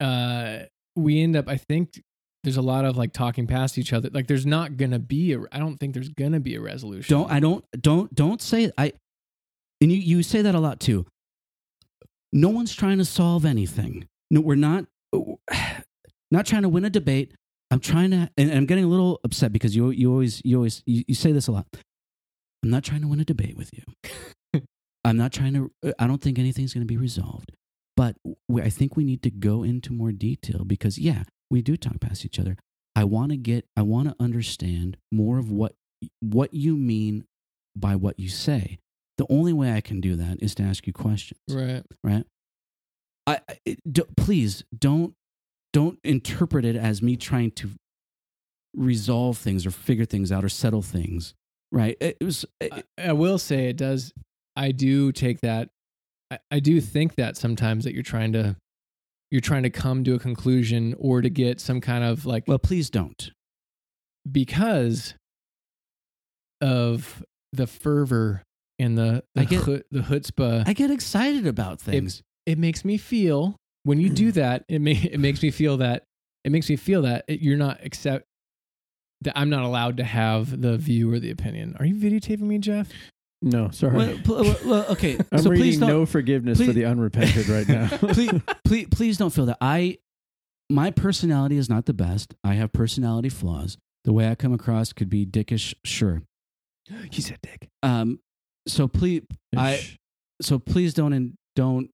uh we end up i think there's a lot of like talking past each other like there's not gonna be a i don't think there's gonna be a resolution don't I don't don't don't say I and you you say that a lot too. No one's trying to solve anything. No, we're not not trying to win a debate. I'm trying to and I'm getting a little upset because you you always you always you, you say this a lot. I'm not trying to win a debate with you. I'm not trying to uh, I don't think anything's going to be resolved. But we, I think we need to go into more detail because yeah, we do talk past each other. I want to get I want to understand more of what what you mean by what you say. the only way I can do that is to ask you questions. Right. right? I, I do, please don't don't interpret it as me trying to resolve things or figure things out or settle things, right? It was I, I will say it does. I do take that. I, I do think that sometimes that you're trying to, you're trying to come to a conclusion or to get some kind of like well, please don't. because of the fervor and the the I get- the chutzpah. I get excited about things. it makes me feel when you do that it may, it makes me feel that it makes me feel that it, you're not accept that I'm not allowed to have the view or the opinion. Are you videotaping me, Jeff? No, sorry. Well, pl- well, well, okay, I'm so please reading don't. no forgiveness for the unrepented right now. please, please, please don't feel that. I, my personality is not the best. I have personality flaws. The way I come across could be dickish, sure. He said dick. Um, so please, I, so please don't and don't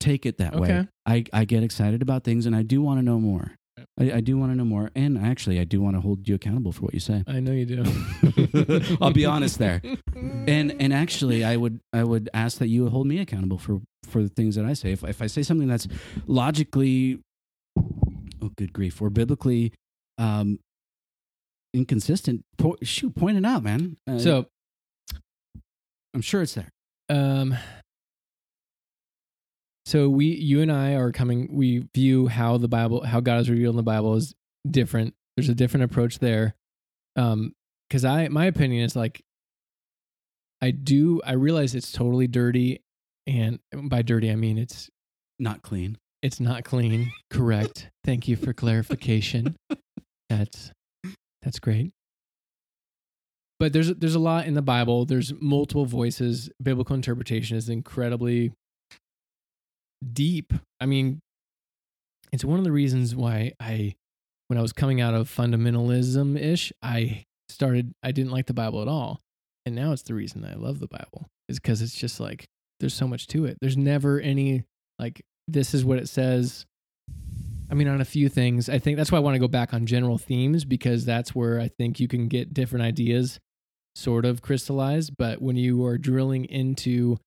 take it that way. I, I get excited about things and I do want to know more. I, I do want to know more, and actually, I do want to hold you accountable for what you say. I know you do. I'll be honest there. And and actually, I would I would ask that you hold me accountable for for the things that I say. If if I say something that's logically, oh good grief, or biblically um, inconsistent, po- shoot, point it out, man. Uh, So, I'm sure it's there. um, so we, you and I are coming. We view how the Bible, how God is revealed in the Bible, is different. There's a different approach there. Um, because I, my opinion is like, I do. I realize it's totally dirty, and by dirty I mean it's Not clean. it's not clean. Correct. Thank you for clarification. That's that's great. But there's there's a lot in the Bible. There's multiple voices. Biblical interpretation is incredibly deep. I mean, it's one of the reasons why I when I was coming out of fundamentalism ish, I started I didn't like the Bible at all. And now it's the reason I love the Bible. Is because it's just like there's so much to it. There's never any like this is what it says. I mean, on a few things, I think that's why I want to go back on general themes because that's where I think you can get different ideas sort of crystallized. But when you are drilling into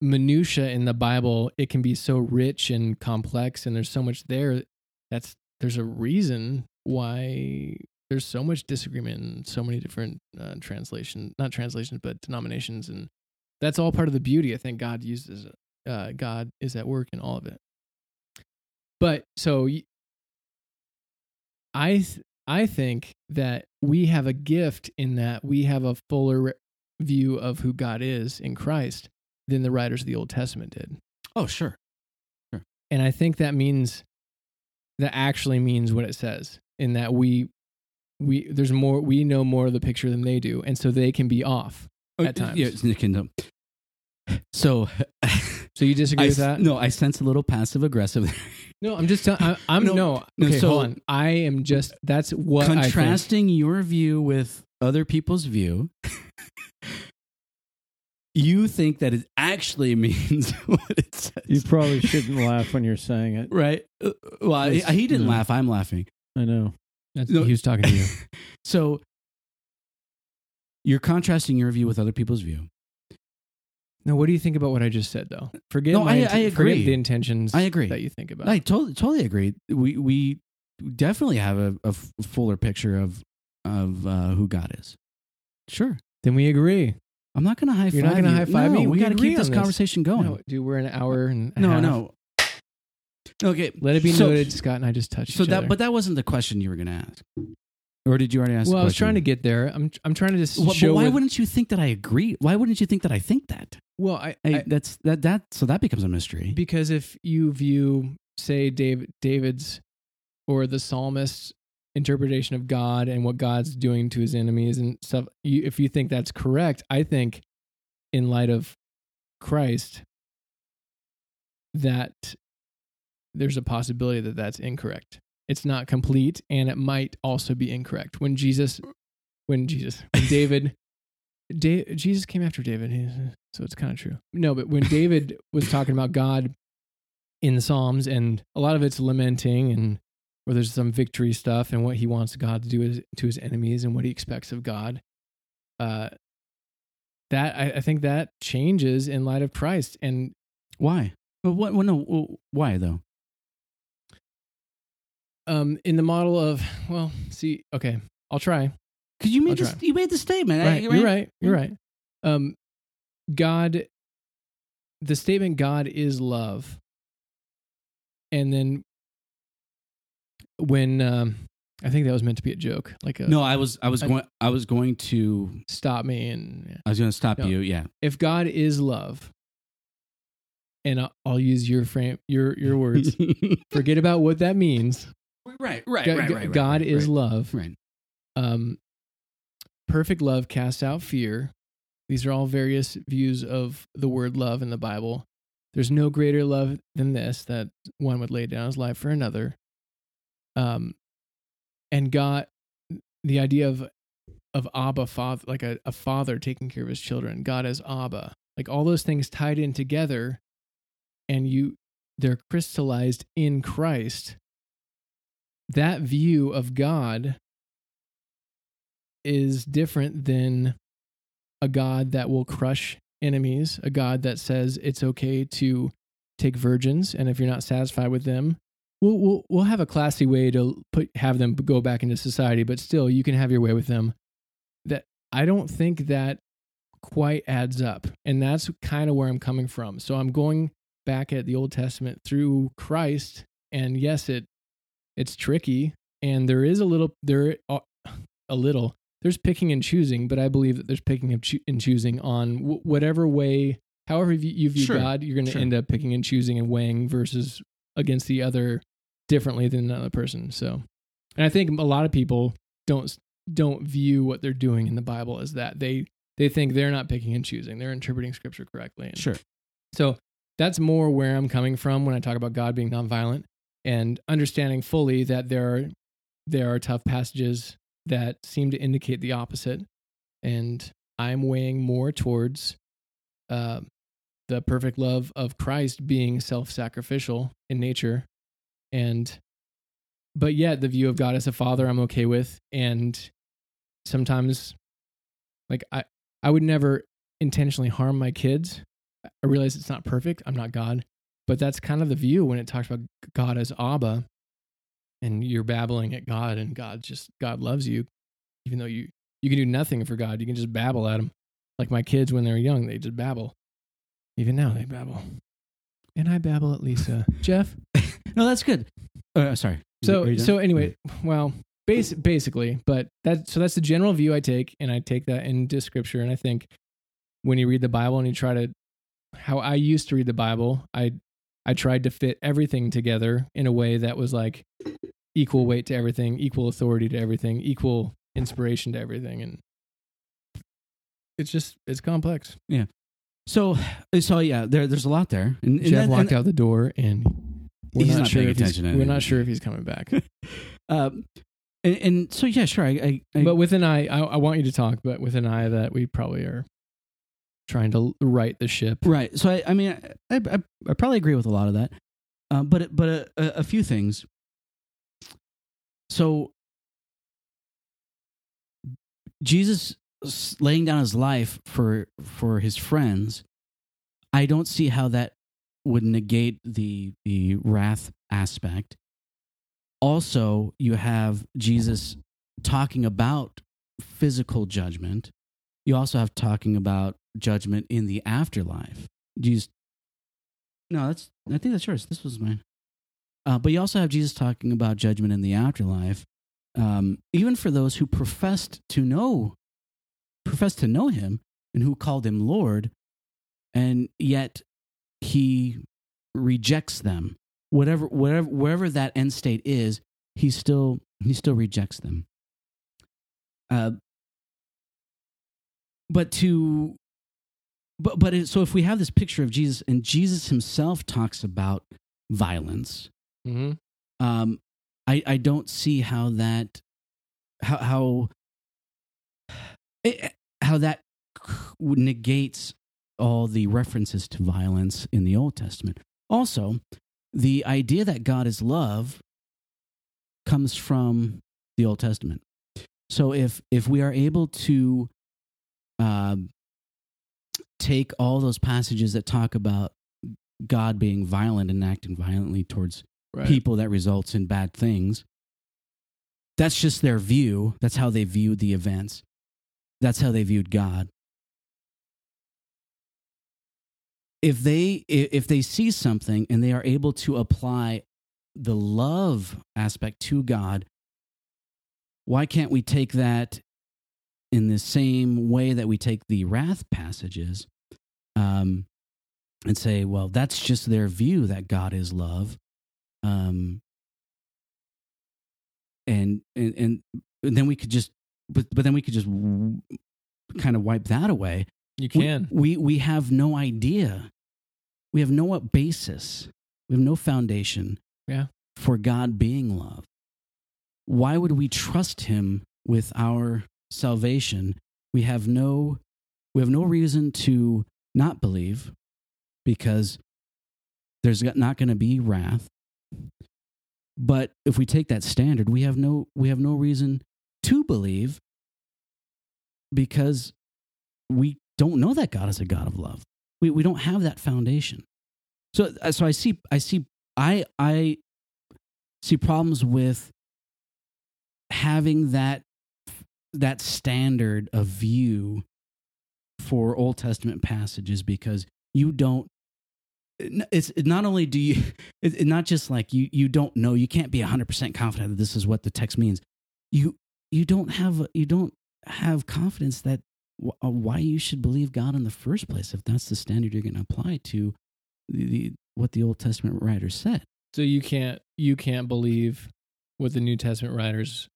minutia in the Bible, it can be so rich and complex, and there's so much there. That's there's a reason why there's so much disagreement in so many different uh, translation, not translations, but denominations, and that's all part of the beauty. I think God uses uh, God is at work in all of it. But so I th- I think that we have a gift in that we have a fuller view of who God is in Christ than the writers of the Old Testament did. Oh, sure. And I think that means that actually means what it says in that we we there's more we know more of the picture than they do and so they can be off at times. Oh, Yeah, and, um, So, So you disagree I, with that? no, I sense a little passive aggressive. No, I'm just telling. I'm No, no. no, Okay, so- hold on. I am just. That's what contrasting your view with other people's view, you think that it actually means what it says. you probably shouldn't laugh when you're saying it. right? Uh, Well, he, he didn't no. laugh. I'm laughing. I know. That's, No. he was talking to you. So you're contrasting your view with other people's view. Now, what do you think about what I just said, though? Forget. No, my I- int- I Forget agree. the intentions. I agree. that you think about. I totally totally agree. We we definitely have a fuller picture of of uh, who God is. Sure. then we agree. I'm not going to high five You're not gonna high five no, me? We, got to keep this this. conversation going. No, dude, we're an hour and no, half. no. Okay. Let it be So- noted, Scott and I just touched So that, other. but that wasn't the question you were going to ask, or did you already ask? well, I was trying to get there. I'm. I'm trying to just Well, show. but why with- wouldn't you think that I agree? Why wouldn't you think that I think that? well, I, I, I that's that that so that becomes a mystery. because if you view, say, David, David's or the psalmist's interpretation of God and what God's doing to his enemies and stuff, you, if you think that's correct, I think, in light of Christ, that there's a possibility that that's incorrect. It's not complete, and it might also be incorrect. When Jesus, when Jesus, when David, da- Jesus came after David, so it's kind of true. No, but when David was talking about God in the Psalms, and a lot of it's lamenting and where there's some victory stuff and what he wants God to do is, to his enemies and what he expects of God. Uh, that I, I think that changes in light of Christ. And Why? But what? Well, no. Why though? um, in the model of well, see, okay, I'll try. Because you made this, you made the statement. Right, I- you're right. You're right. Um, God, the statement "God is love," and then when um, I think that was meant to be a joke, like a No, I was I was I- going I was going to stop me and yeah. I was going to stop No. you. Yeah. if God is love, and I'll, I'll use your frame, your your words. Forget about what that means. right. Right. Go- right. Right. right, God right, is right. love. Right. Um, perfect love casts out fear. These are all various views of the word love in the Bible. There's no greater love than this that one would lay down his life for another. Um, and God, the idea of of Abba, father, like a, a father taking care of his children. God as Abba, like all those things tied in together, and you they're crystallized in Christ. That view of God is different than a God that will crush enemies, a God that says it's okay to take virgins, and if you're not satisfied with them, we'll we'll, we'll have a classy way to put have them go back into society, but still you can have your way with them. That I don't think that quite adds up, and that's kind of where I'm coming from. So I'm going back at the Old Testament through Christ, and yes, it it's tricky, and there is a little there uh, a little there's picking and choosing, but I believe that there's picking and choosing on w- whatever way, however you, you view Sure, God, you're going to sure. end up picking and choosing and weighing versus against the other differently than another person. So, and I think a lot of people don't don't view what they're doing in the Bible as that they they think they're not picking and choosing, they're interpreting Scripture correctly. And Sure. so that's more where I'm coming from when I talk about God being nonviolent and understanding fully that there are there are tough passages that seem to indicate the opposite, and I'm weighing more towards uh, the perfect love of Christ being self-sacrificial in nature, and but yet the view of God as a father I'm okay with, and sometimes like I I would never intentionally harm my kids. I realize it's not perfect. I'm not God, but that's kind of the view when it talks about God as Abba, and you're babbling at God, and God just God loves you, even though you you can do nothing for God. You can just babble at Him, like my kids when they're young. They just babble. Even now they babble, and I babble at Lisa. Jeff. No, that's good. Uh, sorry. So so anyway, well, bas- basically, but that so that's the general view I take, and I take that into Scripture, and I think when you read the Bible and you try to how I used to read the Bible, I I tried to fit everything together in a way that was like equal weight to everything, equal authority to everything, equal inspiration to everything, and it's just it's complex. Yeah. So so yeah, there there's a lot there. And, and Jeff that- walked and- out the door, and we're He's not, not sure paying if he's, attention to we're not sure if he's coming back. Um, and, and so yeah, sure. I, I, I but with an eye, I, I want you to talk, but with an eye that we probably are trying to right the ship. Right. So I, I mean, I, I, I probably agree with a lot of that, um, but but a, a, a few things. So Jesus laying down his life for for his friends, I don't see how that would negate the the wrath aspect. Also, you have Jesus talking about physical judgment. You also have talking about judgment in the afterlife. Jesus, no, that's I think that's yours. This was mine. Uh, but you also have Jesus talking about judgment in the afterlife, um, even for those who professed to know, professed to know Him and who called Him Lord, and yet He rejects them. Whatever, whatever, wherever that end state is, He still He still rejects them. Uh, but to but but it, so if we have this picture of Jesus and Jesus himself talks about violence, Mm-hmm. um, I I don't see how that how how eh, how that negates all the references to violence in the Old Testament. Also, the idea that God is love comes from the Old Testament. So if if we are able to um, take all those passages that talk about God being violent and acting violently towards Right. people that results in bad things. That's just their view. That's how they viewed the events. That's how they viewed God. If they if they see something and they are able to apply the love aspect to God, why can't we take that in the same way that we take the wrath passages um, and say, well, that's just their view that God is love um and and and then we could just but but then we could just w- kind of wipe that away You We- can. we, we have no idea. We have no basis. We have no foundation Yeah. for god being love. Why would we trust him with our salvation? We have no we have no reason to not believe because there's not going to be wrath. But if we take that standard we have no we have no reason to believe because we don't know that god is a god of love. We, we don't have that foundation. So uh, so i see i see i i see problems with having that that standard of view for old testament passages because you don't it's not only do you it's not just like you you don't know you can't be 100% confident that this is what the text means. You you don't have you don't have confidence that Uh, why you should believe god in the first place if that's the standard you're going to apply to the, the what the old testament writers said. So you can't you can't believe what the New Testament writers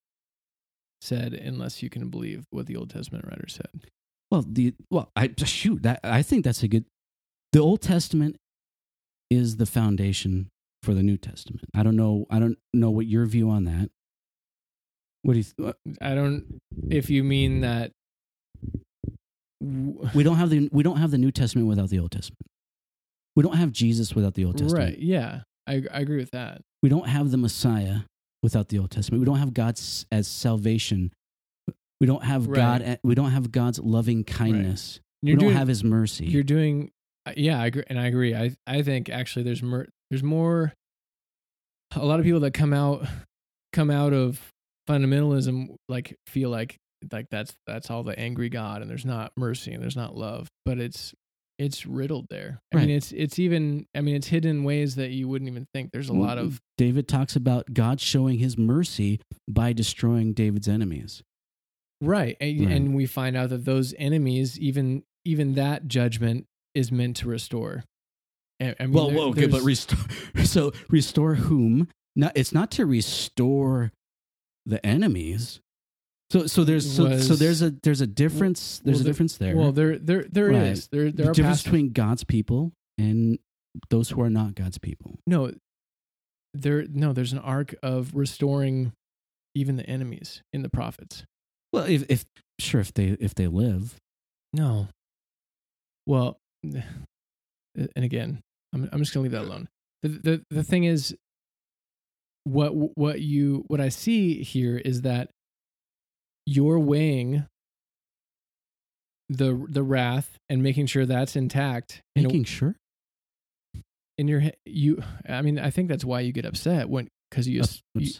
said unless you can believe what the Old Testament writers said. well the well i shoot that i think that's a good the old testament is the foundation for the new testament. I don't know i don't know what your view on that. What do you th- I don't if you mean that we don't have the we don't have the New Testament without the Old Testament. We don't have Jesus without the Old Testament. right, yeah. I I agree with that. We don't have the Messiah without the Old Testament. We don't have God as salvation. We don't have Right. God. Eh, we don't have God's loving kindness. You're we don't doing have His mercy. you're doing yeah, I agree and I agree. I I think actually there's more there's more a lot of people that come out come out of fundamentalism like feel like like that's that's all the angry god and there's not mercy and there's not love but it's it's riddled there i Right. mean it's it's even i mean it's hidden in ways that you wouldn't even think there's a lot of David talks about God showing His mercy by destroying David's enemies. right and, Right. and we find out that those enemies even even that judgment is meant to restore I, I mean, well, there- well, okay, but restore. So restore whom? Not. It's not to restore the enemies. So so there's so, so there's a there's a difference. There's well, a there- difference there. well there there there is Right. there there the are difference between God's people and those who are not God's people. no there no there's an arc of restoring even the enemies in the prophets Well, if if sure if they if they live, no well and again i'm, I'm just gonna leave that alone the, the the thing is what what you what i see here is that you're weighing the the wrath and making sure that's intact in a- making sure. in your you i mean i think that's why you get upset when because you, Ups- you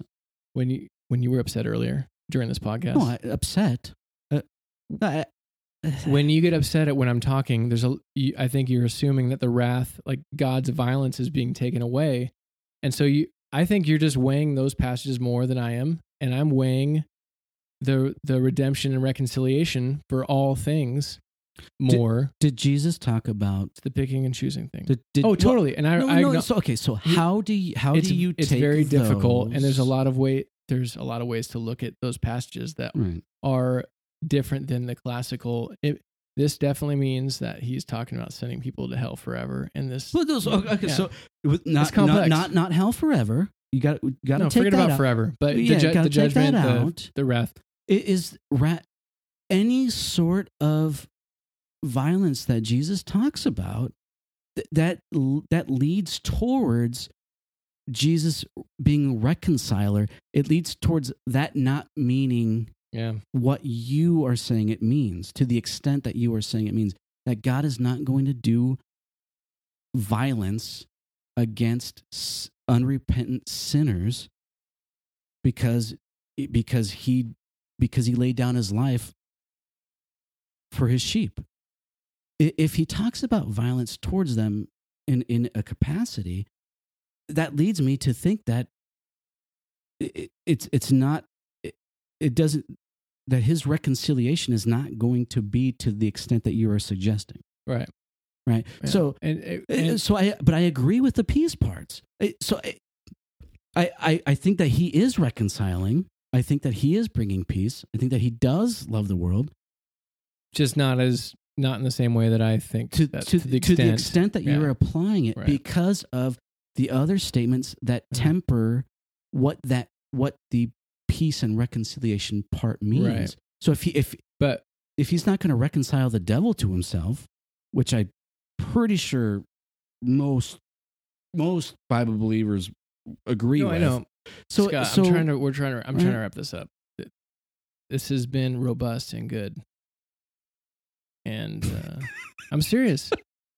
when you when you were upset earlier during this podcast no, I, upset. Uh, I- when you get upset at when i'm talking there's a you, i think you're assuming that the wrath like god's violence is being taken away and so you i think you're just weighing those passages more than i am and i'm weighing the the redemption and reconciliation for all things more did Jesus talk about? the picking and choosing thing Did, did, oh well, totally and i no, i no, so okay, so how do you how do you it's very difficult and there's a lot of way there's a lot of ways to look at those passages that Right. are different than the classical it, this definitely means that he's talking about sending people to hell forever and this Well, those, okay, yeah. so with not, not not not hell forever. You got got to no take forget that about out. forever but Yeah, the, ju- the judgment the, the wrath is ra- any sort of violence that Jesus talks about th- that that leads towards Jesus being reconciler. It leads towards that not meaning yeah what you are saying it means to the extent that you are saying it means. that God is not going to do violence against s- unrepentant sinners because because he because he laid down his life for his sheep. If he talks about violence towards them in in a capacity, that leads me to think that it, it's it's not it, it doesn't that his reconciliation is not going to be to the extent that you are suggesting Right. right Yeah. so and, and, uh, so i but i agree with the peace parts so I i i think that he is reconciling i think that he is bringing peace i think that he does love the world just not as not in the same way that I think to that, to, to the extent, that yeah. you're applying it Right. because of the other statements that Mhm. temper what that what the peace and reconciliation part means Right. so if he if but if he's not going to reconcile the devil to himself, which I'm pretty sure most most Bible believers agree no, with. I know. So, Scott, so I'm trying to we're trying to I'm trying to wrap this up. This has been robust and good. And uh, I'm serious.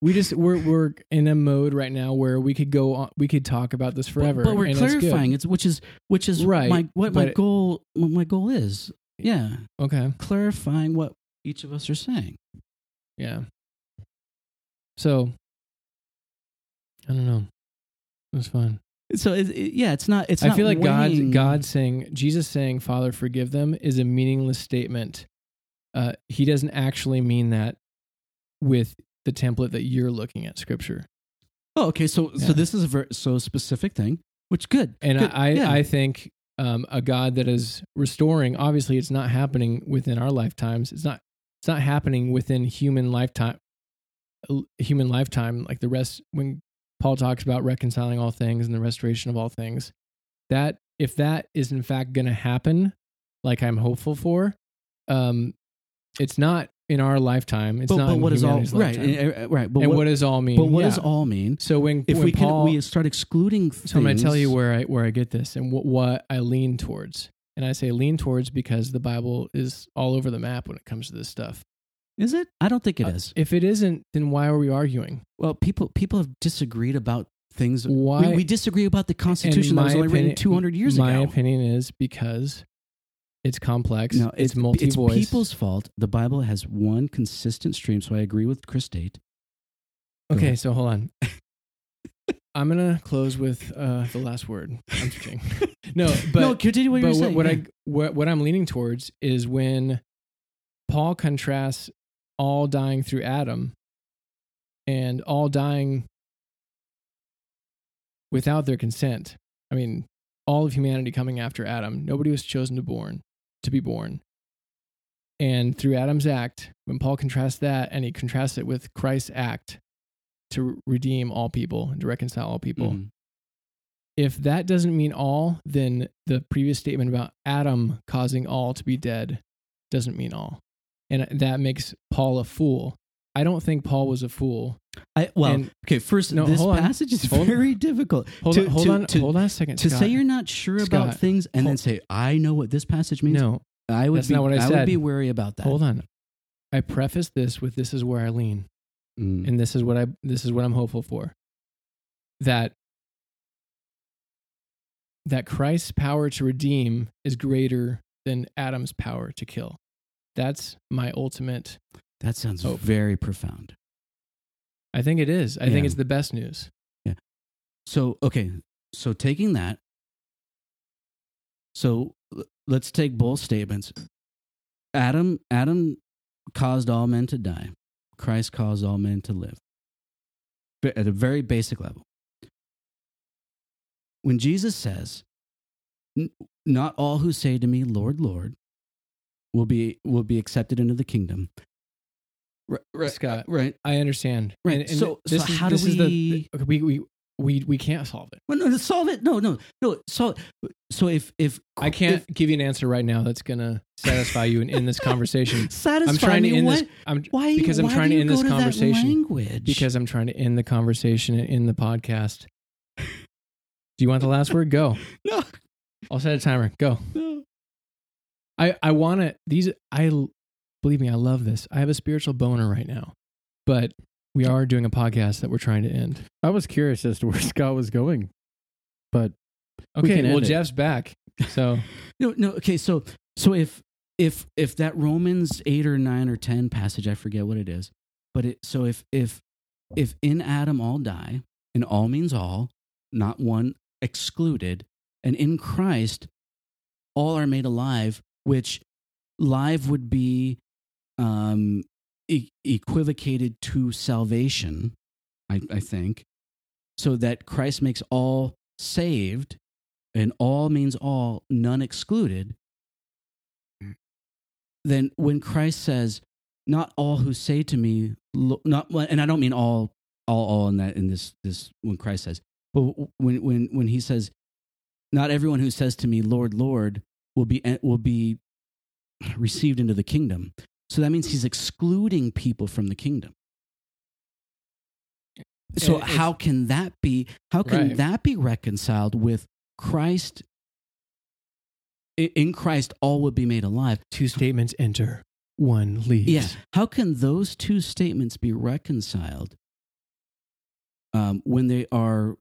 We just we're we're in a mode right now where we could go on we could talk about this forever. but, but we're and it's good. clarifying it's, which is which is Right, my what my but- goal what my goal is. Yeah, Okay. clarifying what each of us are saying. Yeah. So I don't know. It was fun. So it, it- yeah, it's not. It's. Not, I not feel like God, God saying, Jesus saying, "Father, forgive them," is a meaningless statement. Uh, he doesn't actually mean that with the template that you're looking at, Scripture. Oh, okay. So Yeah. so this is a very so specific thing, which good. And good, I, yeah. I think um, a God that is restoring. Obviously, it's not happening within our lifetimes. It's not. It's not happening within human lifetime. Human lifetime, like the rest. When Paul talks about reconciling all things and the restoration of all things, that if that is in fact going to happen, like I'm hopeful for, um, it's not in our lifetime. It's but, not. but what is all right? lifetime. uh, uh, Right. But and what, what does all mean? but what Yeah. does all mean? So when If when we Paul, can we start excluding things. so I'm going to tell you where I where I get this and what what I lean towards. And I say lean towards because the Bible is all over the map when it comes to this stuff. Is it? I don't think it Uh, is. If it isn't, then why are we arguing? Well, people people have disagreed about things. Why? We, we disagree about the Constitution that was my only written opinion- 200 years my ago. opinion is because it's complex. No, it's, multi-voice. It's people's fault. The Bible has one consistent stream, so I agree with Chris Date. Okay, so hold on. I'm gonna close with uh, the last word. I'm just kidding. No, but no, continue what you're what, saying. what yeah. I what, what I'm leaning towards is when Paul contrasts all dying through Adam and all dying without their consent. I mean, all of humanity coming after Adam. Nobody was chosen to born to be born. And through Adam's act, when Paul contrasts that and he contrasts it with Christ's act to redeem all people and to reconcile all people, Mhm. if that doesn't mean all, then the previous statement about Adam causing all to be dead doesn't mean all. And that makes Paul a fool. I don't think Paul was a fool. I, well, and- okay. First, No, this hold on. passage is Hold- very difficult. Hold To- on, hold to- on, to- hold on a second. to Scott. say you're not sure about things and then say I know what this passage means. no, I would that's be, not what I would said. be wary about that. hold on. I preface this with this is where I lean. Mm. and this is what I this is what I'm hopeful for. That that Christ's power to redeem is greater than Adam's power to kill. That's my ultimate. That sounds Hope. very profound. I think it is. I think it's the best news. Yeah. So okay, so taking that, so let's take both statements. Adam, Adam caused all men to die. Christ caused all men to live. At a very basic level. When Jesus says, "Not all who say to me, Lord, Lord, will be will be accepted into the kingdom," right, right, Scott, uh, right? I understand. Right. And, and So- this so is, how do this is the- we- we we we we can't solve it. Well, no, no, solve it. No, no, no. So, so if if I can't give you an answer right now that's gonna satisfy you in, in this conversation. satisfy I'm trying to me, end what? this. I'm Why? because I'm why trying to end this to conversation. language because I'm trying to end the conversation in the podcast. Do you want the last word? Go. no, I'll set a timer. Go. no. I I want to these I believe me, I love this. I have a spiritual boner right now. but we are doing a podcast that we're trying to end. I was curious as to where Scott was going, but Okay, can well end it. Jeff's back, so No, no. Okay, so so if if if that Romans eight or nine or ten passage, I forget what it is, but it so if if if in Adam all die, and all means all, not one excluded, and in Christ all are made alive, which live would be um, e- equivocated to salvation, I, I think, so that Christ makes all saved, and all means all, none excluded. Then when Christ says, "Not all who say to me," not and I don't mean all, all, all in that in this this when Christ says, but when when when he says, "Not everyone who says to me, Lord, Lord," will be will be received into the kingdom. So that means he's excluding people from the kingdom. So it's- how can that be? How can Right. that be reconciled with Christ? In Christ, all would be made alive. two statements enter, one leaves. Yeah. How can those two statements be reconciled um, when they are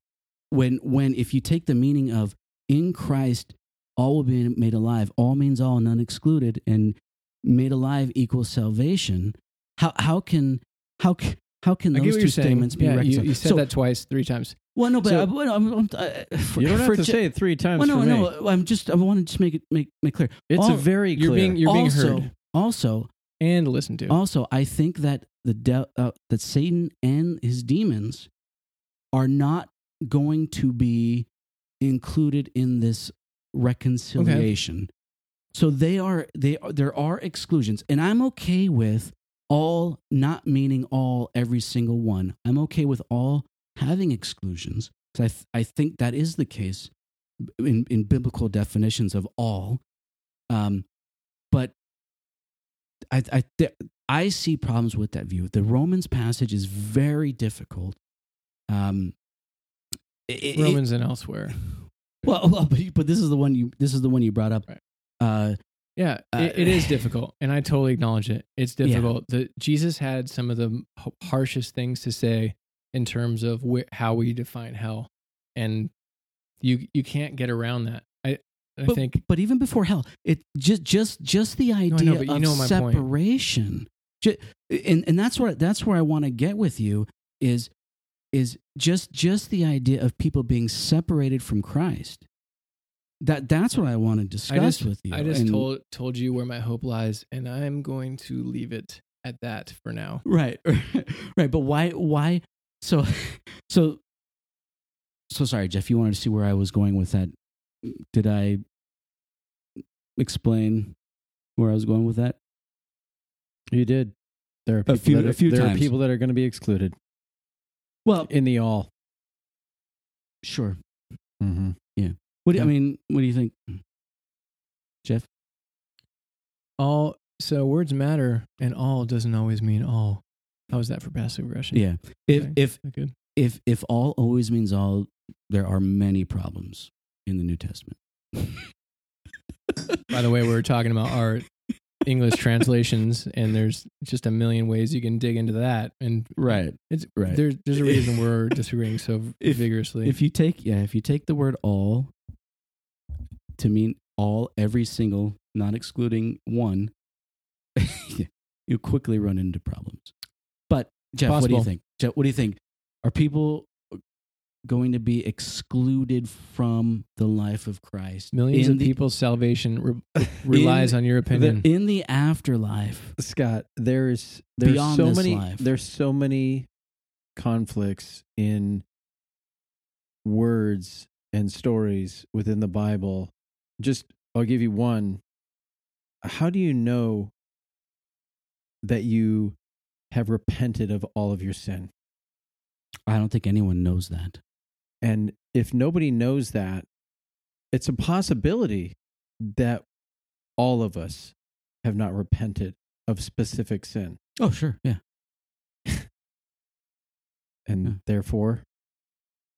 when when if you take the meaning of in Christ all will be made alive, all means all, none excluded, and made alive equals salvation. How how can how can how can those two you're saying. statements be Yeah, reconciled? you said So- that twice, three times. Well, no, but So- I, well, I'm, I'm, I, for, you don't have to ju- say it three times Well, no, no. I'm just I want to just make it make make clear. It's All- a very clear. You're being you're being also, heard Also, and listened to. Also, I think that the de- uh, that Satan and his demons are not going to be included in this reconciliation. So they are they are, there are exclusions, and I'm okay with all not meaning all every single one. I'm okay with all having exclusions because I th- I think that is the case in in biblical definitions of all. Um, but I I th- I see problems with that view. The Romans passage is very difficult. Um, it- it- Romans and elsewhere. Well, well, but, but this is the one you this is the one you brought up. Right. Uh, Yeah, Uh, it, it is difficult, and I totally acknowledge it. It's Yeah. difficult. The Jesus had some of the harshest things to say in terms of wh- how we define hell, and you you can't get around that. I I but, think but even before hell, it just just just the idea but you of know separation. Ju- and and that's where that's where I want to get with you is is just just the idea of people being separated from Christ. That that's what I want to discuss just with you. I just And- told told you where my hope lies, and I'm going to leave it at that for now. right right but why why so so so sorry jeff you wanted to see where i was going with that did i explain where i was going with that you did. There are people few- that are, a few there times. are people that are going to be excluded well in the all. sure Mm-hmm. Yeah. What do, i mean what do you think jeff All so words matter, and all doesn't always mean all. How is that for passive aggression? yeah if Okay. if good. if if all always means all there are many problems in the new testament By the way, we were talking about our English translations, and there's just a million ways you can dig into that, and right. it's Right. There's there's a reason we're disagreeing so If- vigorously. if you take yeah if you take the word all to mean all every single not excluding one you quickly run into problems. But jeff what do you think? Jeff what do you think? Are people going to be excluded from the life of christ Millions in of the, people's salvation re- relies In on your opinion. the, in the afterlife Scott, there's there's Beyond so this many life. there's so many conflicts in words and stories within the Bible. Just I'll give you one. How do you know that you have repented of all of your sin? i don't think anyone knows that And if nobody knows that, it's a possibility that all of us have not repented of specific sin. oh sure yeah And Yeah. therefore,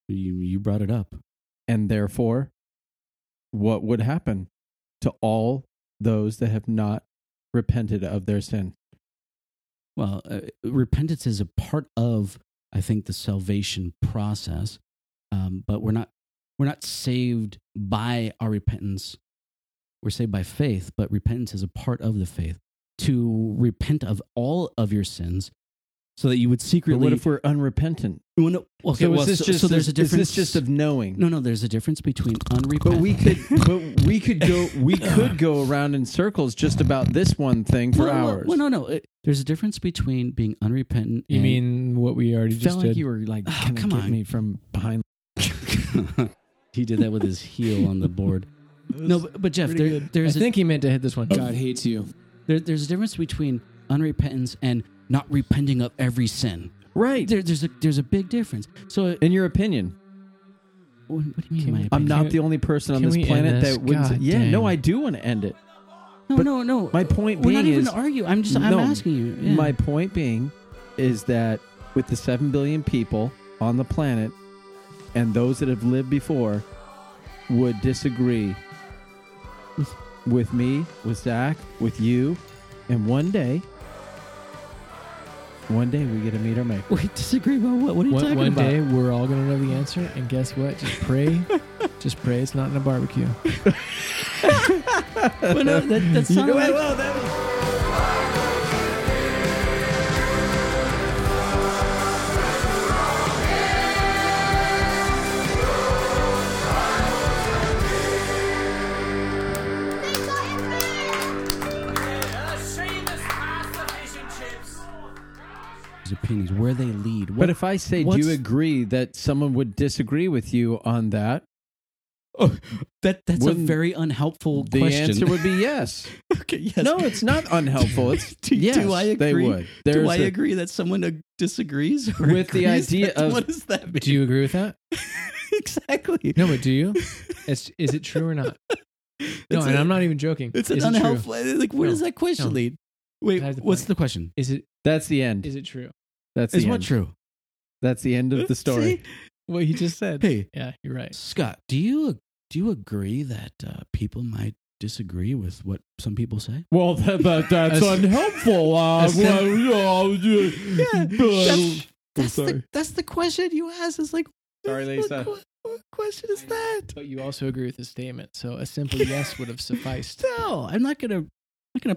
you you brought it up and therefore, what would happen to all those that have not repented of their sin? well, uh, repentance is a part of, I think, the salvation process. Um, but we're not we're not saved by our repentance. We're saved by faith, but repentance is a part of the faith. To repent of all of your sins, so that you would But secretly. what if we're unrepentant? Well, no, okay, so well, this so, just so there's a difference. is this just of knowing? no, no. There's a difference between unrepentant. But we could, but we could go, we could go around in circles just about this one thing for well, well, hours. Well, no, no. It- there's a difference between being unrepentant. You and- mean what we already Felt just like did? you were like, Oh, come on. me from behind. he did that with his heel on the board. No, but, but Jeff, there, I there's a, think he meant to hit this one. God hates you. there, there's a difference between unrepentance and not repenting of every sin. Right. There, there's a there's a big difference. So, uh, In your opinion, what, what do you mean? My we- I'm opinion? not the only person on can this we end planet this? that wouldn't. God yeah, dang. no, I do want to end it. no, but no, no. My point We're being not even is, arguing. I'm just I'm No, asking you. Yeah. my point being, is that with the seven billion people on the planet, and those that have lived before, would disagree with, with me, with Zack, with you, and one day, one day we get to meet our maker. we disagree about what? What are you One, talking one about? day we're all gonna know the answer, and guess what? Just pray, just pray. It's not in a barbecue. Well, no, that, that's You not know like, what? Well, that- opinions, where they lead. What, But if I say, do you agree that someone would disagree with you on that? that that's a wouldn't- very unhelpful The question. answer would be yes. okay, yes. No, it's not unhelpful. It's Do- do yes, I They agree? would. Do There's I a- agree that someone uh, disagrees or With the idea That's- of- what does that mean? Do you agree with that? exactly? No, but do you? It's, is it true or not? No, It's and a- I'm not even joking. It's an is it true? unhelpful. Like, where No, does that question no. lead? Wait, the what's the question? Is it That's the end. is it true? That's Is the what end. true? That's the end of the story. See? What he just said. Hey, Yeah, you're right. Scott, do you do you agree that uh, people might disagree with what some people say? Well, that, that, that's A s- unhelpful. Uh, a well, you Yeah, but- That's the that's the question you ask. It's like, Sorry, Lisa. What, what question is that? But you also agree with his statement, so a simple yes would have sufficed. No, I'm not gonna I'm not gonna